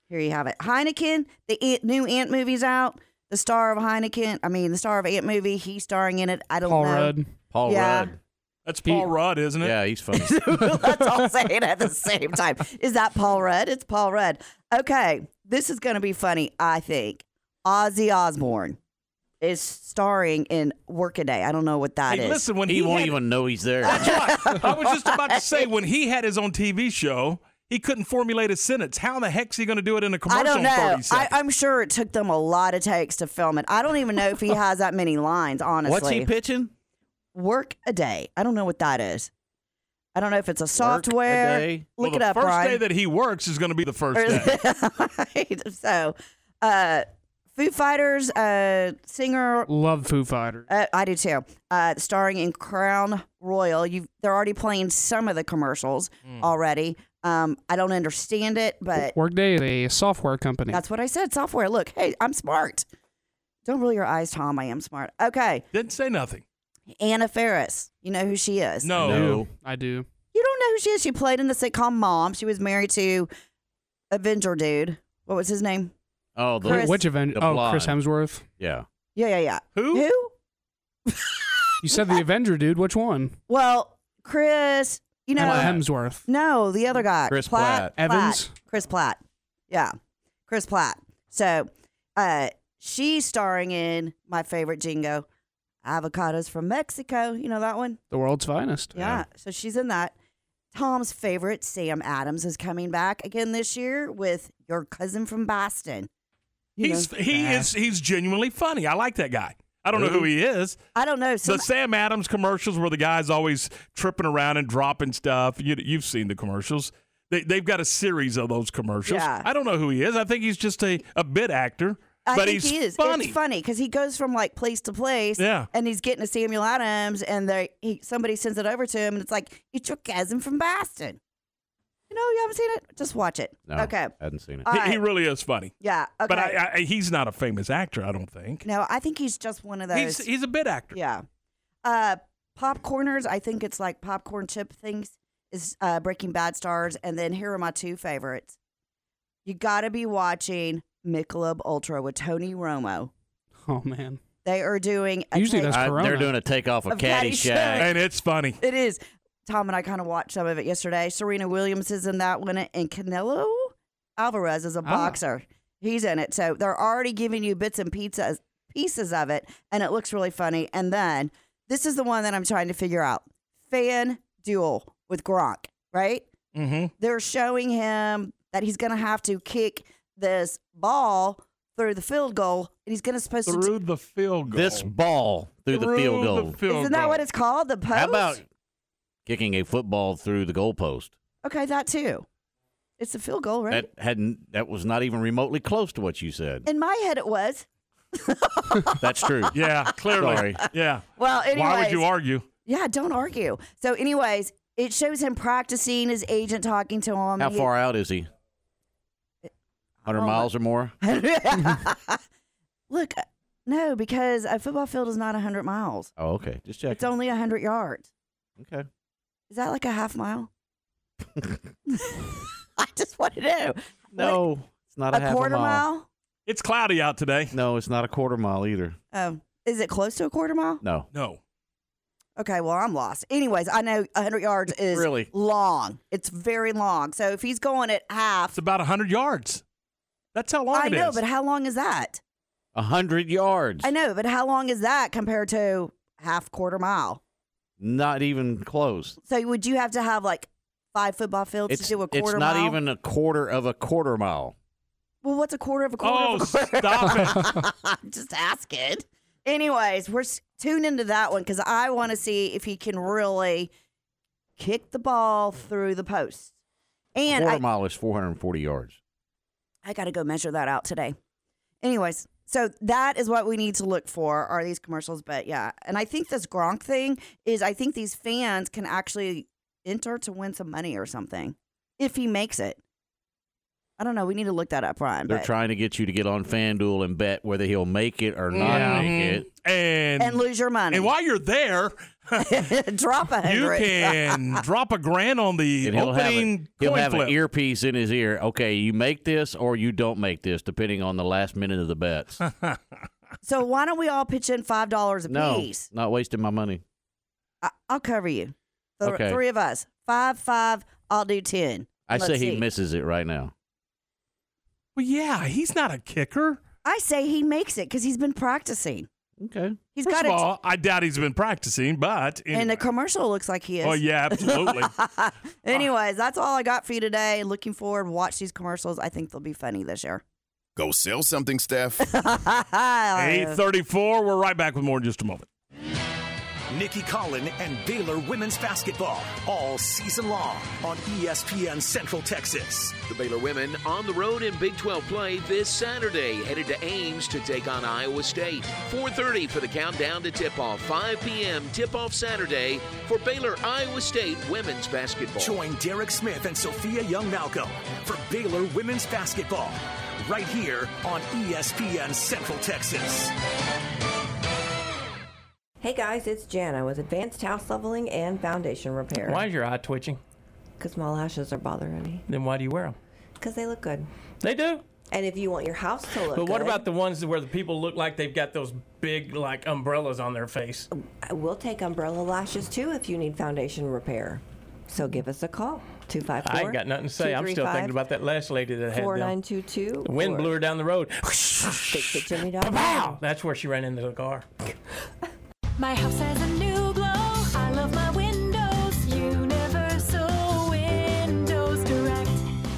here you have it. Heineken, the Ant, new Ant movie's out. The star of Heineken, I mean, the star of Ant movie, he's starring in it. I don't know. Paul know. Rudd. Paul Yeah. Rudd. That's Paul Rudd, isn't it? Yeah, he's funny. Let's all say it at the same time. Is that Paul Rudd? It's Paul Rudd. Okay, this is going to be funny, I think. Ozzy Osbourne is starring in Workaday. I don't know what that is. Hey, listen, when he, he, won't had- even know he's there. That's right. I was just about to say when he had his own TV show, he couldn't formulate a sentence. How in the heck's he going to do it in a commercial I don't know. 30 I. I'm sure it took them a lot of takes to film it. I don't even know if he has that many lines, honestly. What's he pitching? Work a day. I don't know what that is. I don't know if it's a software. day? Look well, it the up, first Brian. day that he works is going to be the first day. right. So, uh, Foo Fighters, uh, singer. Love Foo Fighters. Uh, I do too. Uh, starring in Crown Royal. You, they're already playing some of the commercials Hmm. already. Um, I don't understand it, but Workday is a software company. that's what I said. Software. Look, hey, I'm smart. Don't roll your eyes, Tom. I am smart. Okay, Didn't say nothing. Anna Faris. You know who she is? No. No. I do. You don't know who she is. She played in the sitcom Mom. She was married to Avenger dude. What was his name? Oh, the, Chris- Which event? the Oh, Chris. Hemsworth. Yeah. Yeah, yeah, yeah. Who? Who? You said the Avenger dude. Which one? Well, Chris. You know, Emma Hemsworth. no, the other guy, Chris Pratt. Evans? Chris Pratt. Yeah, Chris Pratt. So, uh, she's starring in my favorite Jingo, avocados from Mexico. You know that one? The world's finest. Yeah. So she's in that. Tom's favorite, Sam Adams, is coming back again this year with your cousin from Boston. You He's know, he is he's genuinely funny. I like that guy. I don't know who he is. I don't know. Some, the Sam Adams commercials where the guy's always tripping around and dropping stuff. You, you've seen the commercials. They, they've got a series of those commercials. Yeah. I don't know who he is. I think he's just a, a bit actor. I but think he's he is. funny. It's funny because he goes from like place to place. Yeah. And he's getting a Samuel Adams, and they he, somebody sends it over to him, and it's like it's your cousin from Boston. You know, you haven't seen it? Just watch it. No, okay. hadn't seen it. All He, right. he really is funny. Yeah. Okay. But I, I, he's not a famous actor, I don't think. no, I think he's just one of those. He's, he's a bit actor. Yeah. Uh, popcorners. I think it's like popcorn chip things. Is uh, Breaking Bad stars, and then here are my two favorites. You got to be watching Michelob Ultra with Tony Romo. Oh man. They are doing. A Usually take- that's I- they're doing a takeoff of, Of Caddyshack. Caddyshack. And it's funny. It is. Tom and I kind of watched some of it yesterday. Serena Williams is in that one, and Canelo Alvarez is a boxer. He's in it. So they're already giving you bits and pizzas, pieces of it, and it looks really funny. And then this is the one that I'm trying to figure out Fan Duel with Gronk, right? Mm-hmm. They're showing him that he's going to have to kick this ball through the field goal, and he's going to supposed to. Through the field goal. This ball through, the field goal. Isn't that what it's called? The post? How about kicking a football through the goalpost? Okay, that too. It's a field goal, right? That hadn't. That was not even remotely close to what you said. In my head, it was. That's true. Yeah, clearly. Sorry. Yeah. Well, anyway. Why would you argue? Yeah, don't argue. So, anyways, it shows him practicing, his agent talking to him. How He- far out is he? Hundred Oh, miles or more? Look, uh, no, because a football field is not 100 miles. Oh, okay. Just check. It's only 100 yards. Okay. Is that like a half mile? I just want to know. No, it's not a, a half quarter a mile. mile? It's cloudy out today. No, it's not a quarter mile either. Oh, is it close to a quarter mile? No. No. Okay, well, I'm lost. Anyways, I know 100 yards is Really? long. It's very long. So if he's going at half, It's about 100 yards. That's how long I it know, is. but how long is that? A hundred yards. I know, but how long is that compared to half quarter mile? Not even close. So would you have to have like five football fields It's, to do a quarter mile? it's not mile? even a quarter of a quarter mile. Well, what's a quarter of a quarter Oh, of a quarter? stop I'm just asking. Anyways, we're s- tuned into that one because I want to see if he can really kick the ball through the post. And quarter I, mile is 440 yards. I got to go measure that out today. Anyways, so that is what we need to look for are these commercials. But yeah, and I think this Gronk thing is I think these fans can actually enter to win some money or something if he makes it. I don't know. We need to look that up, Ryan. They're but- trying to get you to get on FanDuel and bet whether he'll make it or not Yeah. make Mhm. it. And and lose your money. and while you're there, drop a you hundred. can drop a grand on the And he'll have, a, opening he'll coin have flip. an earpiece in his ear. Okay, you make this or you don't make this, depending on the last minute of the bets. so why don't we all pitch in five dollars a no, piece? not wasting my money. I- I'll cover you. The Okay. three of us. Five, five. I'll do ten. I Let's say he see. misses it right now. Well, yeah, he's not a kicker. I say he makes it because he's been practicing. Okay. He's First got of it. all, I doubt he's been practicing, but And the commercial looks like he is. Oh yeah, absolutely. Anyways, that's all I got for you today. Looking forward to watch these commercials. I think they'll be funny this year. Go sell something, Steph. 834. We're right back with more in just a moment. Nicki Collen and Baylor women's basketball all season long on ESPN Central Texas. The Baylor women on the road in Big 12 play this Saturday, headed to Ames to take on Iowa State. 4:30 for the countdown to tip-off. 5 p.m. tip-off Saturday for Baylor Iowa State women's basketball. Join Derek Smith and Sophia Young Malcolm for Baylor women's basketball right here on ESPN Central Texas. Hey guys, it's Jana with Advanced House Leveling and Foundation Repair. Why is your eye twitching? Because my lashes are bothering me. Then why do you wear them? Because they look good. They do. And if you want your house to look good. But what good, about the ones where the people look like they've got those big like umbrellas on their face? We'll take umbrella lashes too if you need foundation repair. So give us a call. 254 I ain't got nothing to say. I'm still thinking about that last lady that had them. 4922. The wind blew her down the road. Fixitjimmy.com. That's where she ran into the car. My house has a new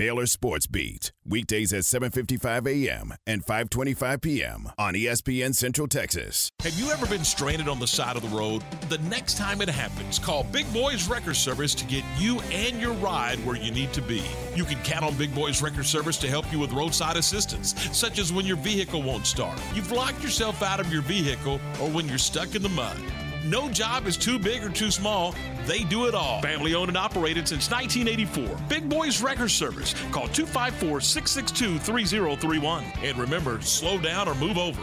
Baylor Sports Beat, weekdays at 7:55 a.m. and 5:25 p.m. on ESPN Central Texas. Have you ever been stranded on the side of the road? The next time it happens, call Big Boys Wrecker Service to get you and your ride where you need to be. You can count on Big Boys Wrecker Service to help you with roadside assistance, such as when your vehicle won't start, you've locked yourself out of your vehicle, or when you're stuck in the mud. No job is too big or too small. They do it all. Family owned and operated since 1984. Big Boys Wrecker Service. Call 254 662 3031. And remember, slow down or move over.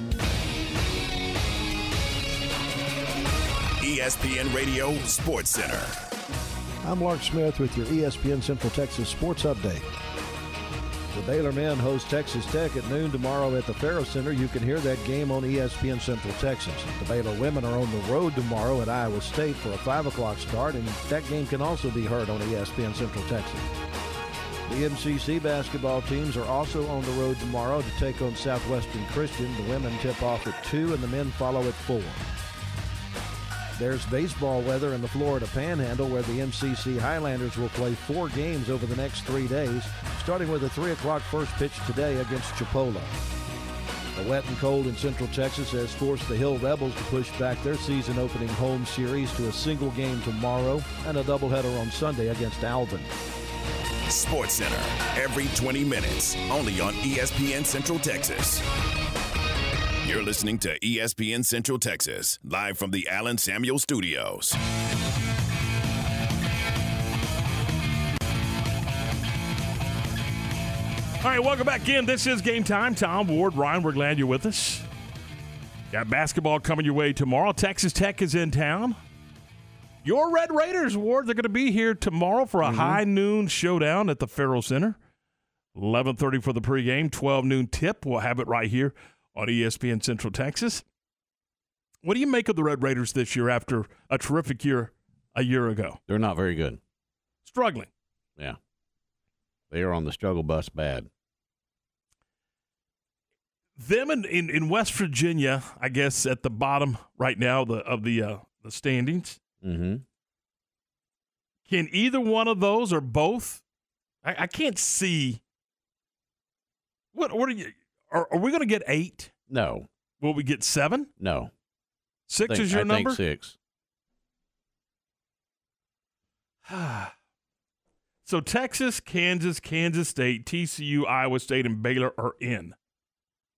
ESPN Radio Sports Center. I'm Lark Smith with your ESPN Central Texas Sports Update. The Baylor men host Texas Tech at noon tomorrow at the Ferrell Center. You can hear that game on ESPN Central Texas. The Baylor women are on the road tomorrow at Iowa State for a 5 o'clock start, and that game can also be heard on ESPN Central Texas. The MCC basketball teams are also on the road tomorrow to take on Southwestern Christian. The women tip off at 2 and the men follow at 4. There's baseball weather in the Florida Panhandle where the MCC Highlanders will play four games over the next three days, starting with a 3 o'clock first pitch today against Chipola. The wet and cold in Central Texas has forced the Hill Rebels to push back their season opening home series to a single game tomorrow and a doubleheader on Sunday against Alvin. Sports Center, every 20 minutes, only on ESPN Central Texas. You're listening to ESPN Central Texas, live from the Allen Samuel Studios. All right, welcome back in. This is game time. Tom Ward, Ryan, we're glad you're with us. Got basketball coming your way tomorrow. Texas Tech is in town. Your Red Raiders, Ward, they're going to be here tomorrow for a Mm-hmm. high noon showdown at the Ferrell Center. 11:30 for the pregame, 12 noon tip. We'll have it right here on ESPN Central Texas. What do you make of the Red Raiders this year after a terrific year a year ago? They're not very good. Struggling. Yeah. They are on the struggle bus bad. them in, in, in West Virginia, I guess, at the bottom right now the, of the uh, the standings. Mm-hmm. Can either one of those or both? I, I can't see. What what are you? Are, are we going to get eight? No. Will we get seven? No. Six think- is your I number. Think six. so Texas, Kansas, Kansas State, TCU, Iowa State, and Baylor are in.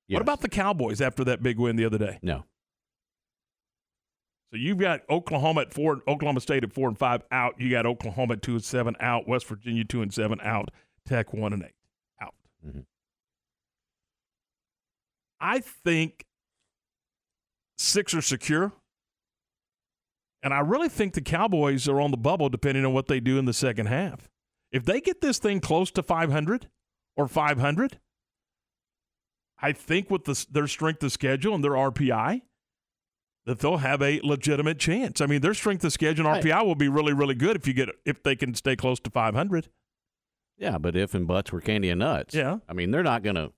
Yes. What about the Cowboys after that big win the other day? No. So you've got Oklahoma at four, Oklahoma State at four and five out. You got Oklahoma at two and seven out. West Virginia two and seven out. Tech one and eight out. Mhm. I think six are secure, and I really think the Cowboys are on the bubble depending on what they do in the second half. If they get this thing close to five hundred or five hundred, I think with the, their strength of schedule and their RPI, that they'll have a legitimate chance. I mean, their strength of schedule and RPI will be really, really good if you get if they can stay close to 500. Yeah, but if and buts were candy and nuts. Yeah. I mean, they're not going to.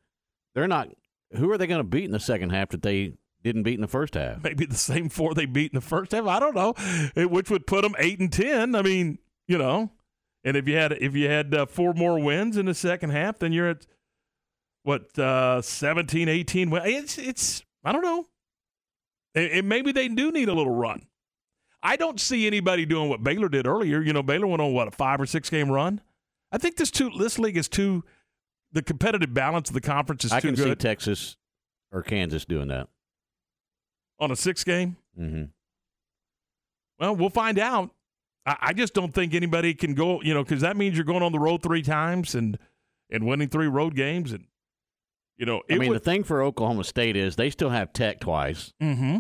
They're not. Who are they going to beat in the second half that they didn't beat in the first half. Maybe the same four they beat in the first half. I don't know, It- which would put them eight and ten. I mean, you know, and if you had if you had uh, four more wins in the second half, then you're at what uh, 17, 18 win- It's it's I don't know. And, maybe they do need a little run. I don't see anybody doing what Baylor did earlier. You know, Baylor went on what a five or six game run. I think this too this league is too the competitive balance of the conference is I too good. I can see Texas or Kansas doing that. on a six game. Mm-hmm. Well, we'll find out. I, I just don't think anybody can go, you know, because that means you're going on the road three times and and winning three road games, and you know, I mean, would, the thing for Oklahoma State is they still have Tech twice, mm-hmm.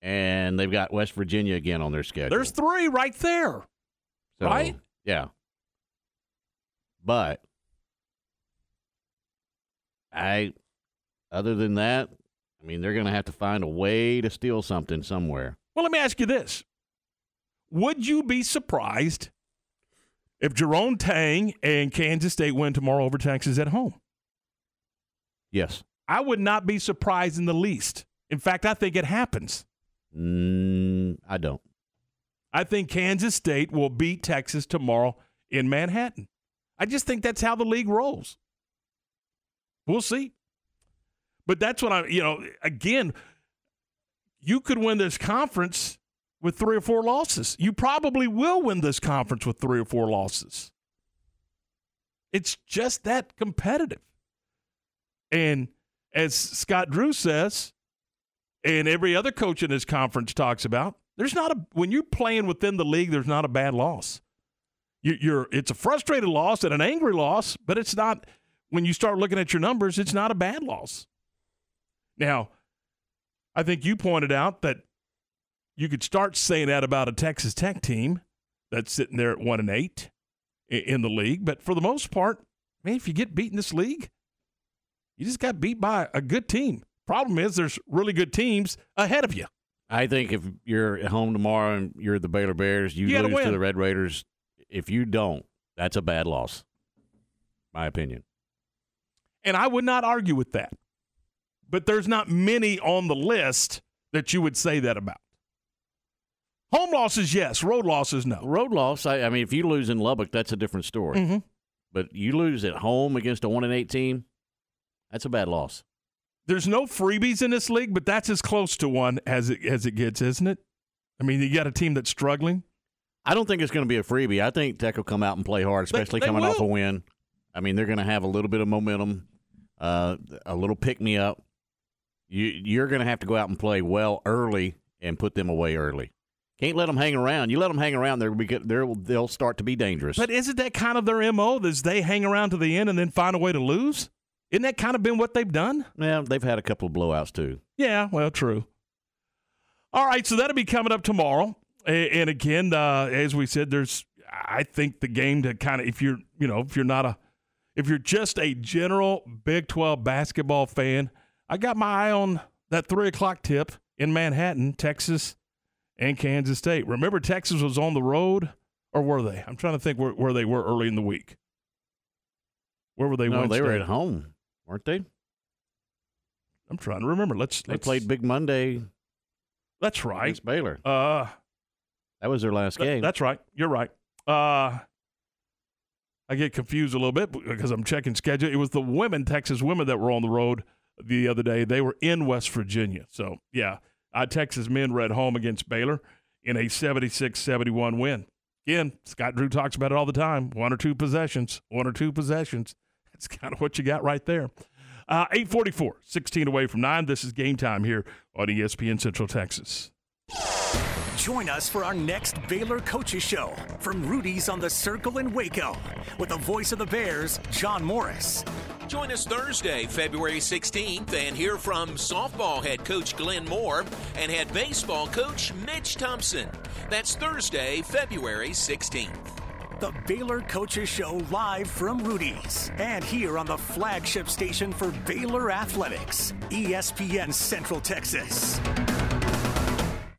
and they've got West Virginia again on their schedule. there's three right there. So, right? Yeah. But I, other than that, I mean, they're going to have to find a way to steal something somewhere. Well, let me ask you this: Would you be surprised if Jerome Tang and Kansas State win tomorrow over Texas at home? Yes. I would not be surprised in the least. In fact, I think it happens. Mm, I don't. I think Kansas State will beat Texas tomorrow in Manhattan. I just think that's how the league rolls. We'll see. But that's what I, you know, again, you could win this conference with three or four losses. You probably will win this conference with three or four losses. It's just that competitive. And as Scott Drew says, and every other coach in this conference talks about, there's not a when you're playing within the league, there's not a bad loss. You, you're it's a frustrated loss and an angry loss, but it's not when you start looking at your numbers, it's not a bad loss. Now, I think you pointed out that you could start saying that about a Texas Tech team that's sitting there at one and eight in the league, but for the most part, man, if you get beat in this league, you just got beat by a good team. Problem is, there's really good teams ahead of you. I think if you're at home tomorrow and you're the Baylor Bears, you, You lose to the Red Raiders. If you don't, that's a bad loss. My opinion. And I would not argue with that. But there's not many on the list that you would say that about. Home losses, yes. Road losses, no. Road loss. I, I mean, if you lose in Lubbock, that's a different story. Mhm. But you lose at home against a one and eight team, that's a bad loss. There's no freebies in this league, but that's as close to one as it as it gets, isn't it? I mean, you got a team that's struggling. I don't think it's going to be a freebie. I think Tech will come out and play hard, especially they coming off a win. I mean, they're going to have a little bit of momentum, uh, a little pick me up. You, you're going to have to go out and play well early and put them away early. Can't let them hang around. You let them hang around, they're, they're, they'll start to be dangerous. But isn't that kind of their MO? Is they hang around to the end and then find a way to lose? Isn't that kind of been what they've done? yeah, they've had a couple of blowouts too. Yeah, well, true. All right, so that'll be coming up tomorrow. And again, uh, as we said, there's I think the game to kind of if you're you know if you're not a if you're just a general Big Twelve basketball fan, I got my eye on that three o'clock tip in Manhattan, Texas, and Kansas State. Remember, Texas was on the road, or were they? I'm trying to think where, where they were early in the week. Where were they? no, they were at home, weren't they? I'm trying to remember. Let's They let's played Big Monday That's right. against Baylor. Uh, That was their last Th- game. That's right. You're right. Uh, I get confused a little bit because I'm checking schedule. It was the women, Texas women, that were on the road the other day. They were in West Virginia. So, yeah, uh, Texas men were home against Baylor in a 76 71 win. Again, Scott Drew talks about it all the time one or two possessions, one or two possessions. That's kind of what you got right there. Uh, 844, 16 away from 9. This is game time here on ESPN Central Texas. Join us for our next Baylor Coaches Show from Rudy's on the Circle in Waco with the voice of the Bears, John Morris. Join us Thursday, February 16th, and hear from softball head coach Glenn Moore and head baseball coach Mitch Thompson. That's Thursday, February 16th. The Baylor Coaches Show live from Rudy's and here on the flagship station for Baylor Athletics, ESPN Central Texas.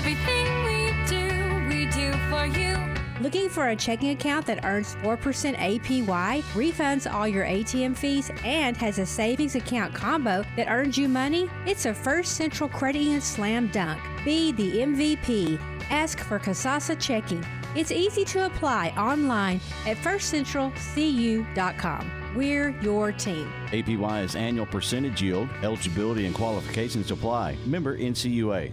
Everything we do, we do for you. Looking for a checking account that earns 4% APY, refunds all your ATM fees, and has a savings account combo that earns you money? It's a First Central Credit Union slam dunk. Be the MVP. Ask for Kasasa Checking. It's easy to apply online at firstcentralcu.com. We're your team. APY is annual percentage yield. Eligibility and qualifications apply. Member NCUA.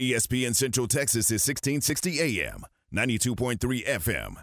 ESPN Central Texas is 1660 AM, 92.3 FM,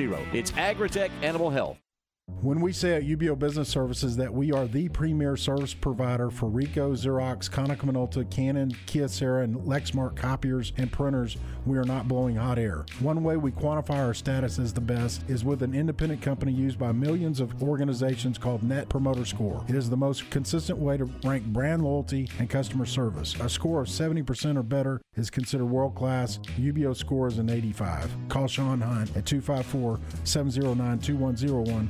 It's Agritech Animal Health. When we say at UBEO Business Services that we are the premier service provider for Ricoh, Xerox, Konica Minolta, Canon, Kyocera, and Lexmark copiers and printers, we are not blowing hot air. One way we quantify our status as the best is with an independent company used by millions of organizations called Net Promoter Score. It is the most consistent way to rank brand loyalty and customer service. A score of 70% or better is considered world class. UBEO score is an 85. Call Sean Hunt at 254 709 2101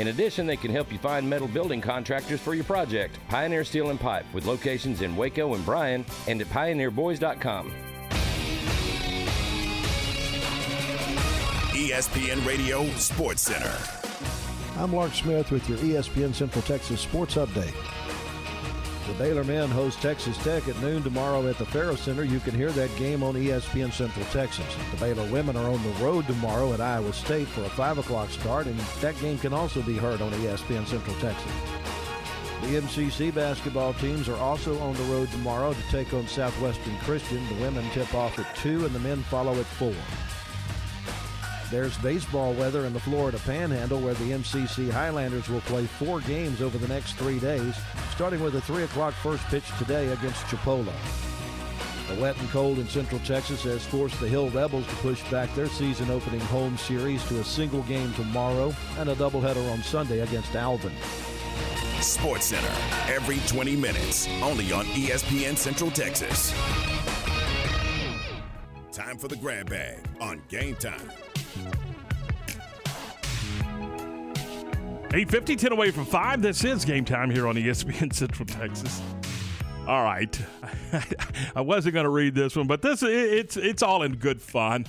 In addition, they can help you find metal building contractors for your project. Pioneer Steel and Pipe, with locations in Waco and Bryan, and at pioneerboys.com. ESPN Radio Sports Center. I'm Lark Smith with your ESPN Central Texas Sports Update. The Baylor men host Texas Tech at noon tomorrow at the Ferrell Center. You can hear that game on ESPN Central Texas. The Baylor women are on the road tomorrow at Iowa State for a 5 o'clock start, and that game can also be heard on ESPN Central Texas. The MCC basketball teams are also on the road tomorrow to take on Southwestern Christian. The women tip off at 2 and the men follow at 4. There's baseball weather in the Florida Panhandle where the MCC Highlanders will play four games over the next three days, starting with a 3 o'clock first pitch today against Chipola. The wet and cold in Central Texas has forced the Hill Rebels to push back their season opening home series to a single game tomorrow and a doubleheader on Sunday against Alvin. Sports Center, every 20 minutes, only on ESPN Central Texas. Time for the grab bag on Game Time. 850, 10 away from 5. This is game time here on ESPN Central Texas. All right. I wasn't going to read this one, but this it's it's all in good fun.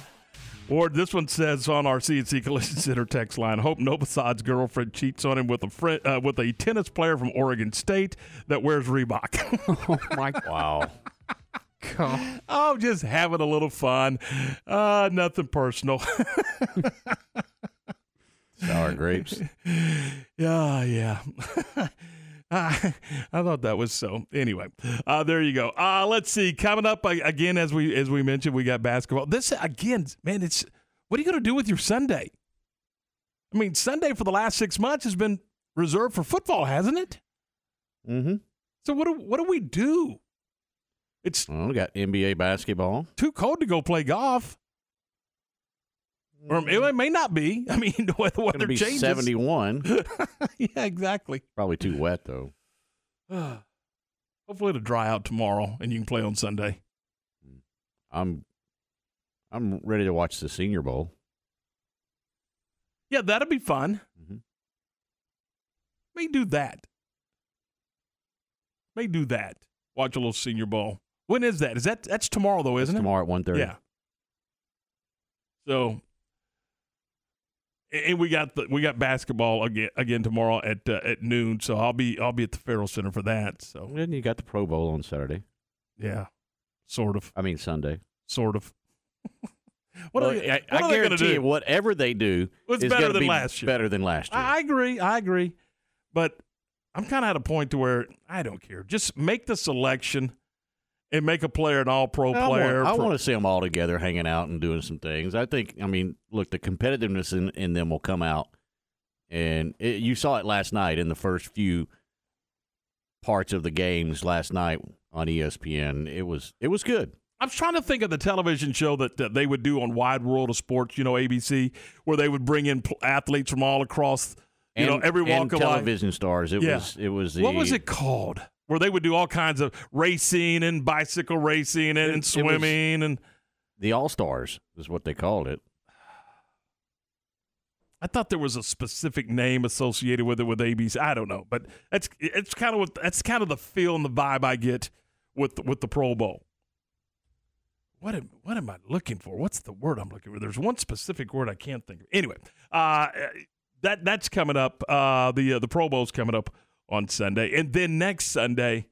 Ward, this one says on our CNC Collision Center text line, hope Novosad's girlfriend cheats on him with a friend, uh, with a tennis player from Oregon State that wears Reebok. oh my Wow. God. oh, just having a little fun. Uh, nothing personal. Sour grapes. Yeah, yeah. I I thought that was so. Anyway, uh, there you go. Uh, let's see. Coming up uh, again, as we as we mentioned, we got basketball. This again, man. It's what are you going to do with your Sunday? I mean, Sunday for the last six months has been reserved for football, hasn't it? Mm-hmm. So what do what do we do? It's well, we got NBA basketball. too cold to go play golf. Or it may not be. I mean, the weather to be changes. 71. yeah, exactly. Probably too wet though. Hopefully it'll dry out tomorrow and you can play on Sunday. I'm I'm ready to watch the Senior Bowl. Yeah, that'll be fun. Mm-hmm. May do that. May do that. Watch a little Senior Bowl. When is that? Is that that's tomorrow though, isn't it? Tomorrow at 1.30. Yeah. So, and we got the we got basketball again again tomorrow at uh, at noon. So I'll be I'll be at the Ferrell Center for that. So And you got the Pro Bowl on Saturday. yeah, sort of, I mean Sunday. sort of. what Well, are they, I, what I are they guarantee do? you, whatever they do It's is better than be last year. Better than last year. I I agree. I agree. But I'm kind of at a point to where I don't care. Just make the selection and make a player an all pro player. I want to see them all together hanging out and doing some things. I think, I mean, look, the competitiveness in, in them will come out. And it, you saw it last night in the first few parts of the games last night on ESPN. It was it was good. I was trying to think of the television show that, that they would do on Wide World of Sports, you know, ABC, where they would bring in pl- athletes from all across, you know, And- every walk of life. television stars. It Yeah. was it was the what was it called? Where they would do all kinds of racing and bicycle racing and, and It- it was- swimming and the All Stars is what they called it. I thought there was a specific name associated with it with ABC. I don't know, but that's it's kind of what that's kind of the feel and the vibe I get with the, with the Pro Bowl. What am what am I looking for? What's the word I'm looking for? There's one specific word I can't think of. Anyway, uh, that that's coming up. Uh, the uh, the Pro Bowl's coming up on Sunday, and then next Sunday,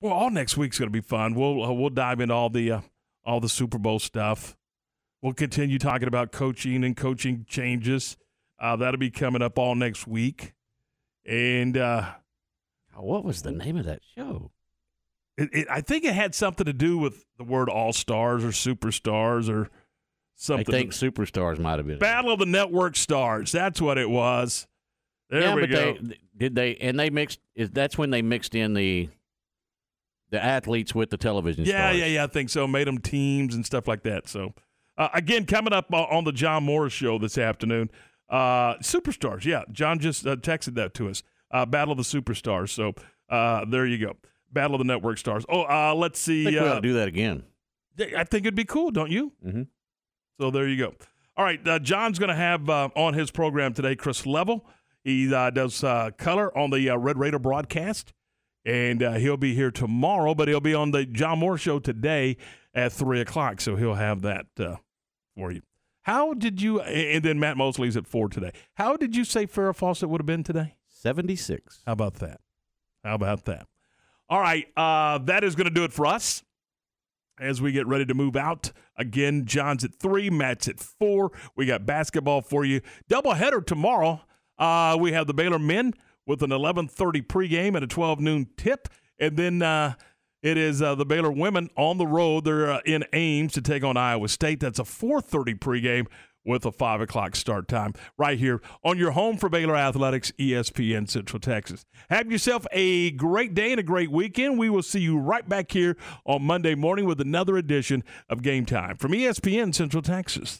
well, all next week's going to be fun. We'll uh, we'll dive into all the uh, all the Super Bowl stuff. We'll continue talking about coaching and coaching changes. Uh, that'll be coming up all next week. And uh, what was the name of that show? It, it, I think it had something to do with the word all stars or superstars or something. I think superstars might have been. Battle of the Network Stars. That's what it was. There yeah, we but go. they did they and they mixed. Is that's when they mixed in the the athletes with the television Yeah, stars. yeah, yeah. I think so. Made them teams and stuff like that. So, uh, again, coming up o- on the John Morris show this afternoon, uh, Superstars. Yeah, John just uh, texted that to us. Uh, Battle of the Superstars. So, uh, there you go. Battle of the Network Stars. Oh, uh, let's see. We uh, ought to do that again. I think it'd be cool, don't you? Mm-hmm. So there you go. All right, uh, John's going to have uh, on his program today Chris Level. He uh, does uh, color on the uh, Red Raider broadcast, and uh, he'll be here tomorrow. But he'll be on the John Moore show today at three o'clock, so he'll have that uh, for you. How did you? And then Matt Mosley's at four today. How did you say Farrah Fawcett would have been today? Seventy six. How about that? How about that? All right, uh, that is going to do it for us as we get ready to move out. Again, John's at three, Matt's at four. We got basketball for you. Doubleheader tomorrow. Uh, we have the Baylor men with an 11:30 pregame and a 12 noon tip, and then uh, it is uh, the Baylor women on the road. They're uh, in Ames to take on Iowa State. That's a 4:30 pregame with a five o'clock start time right here on your home for Baylor Athletics, ESPN Central Texas. Have yourself a great day and a great weekend. We will see you right back here on Monday morning with another edition of Game Time from ESPN Central Texas.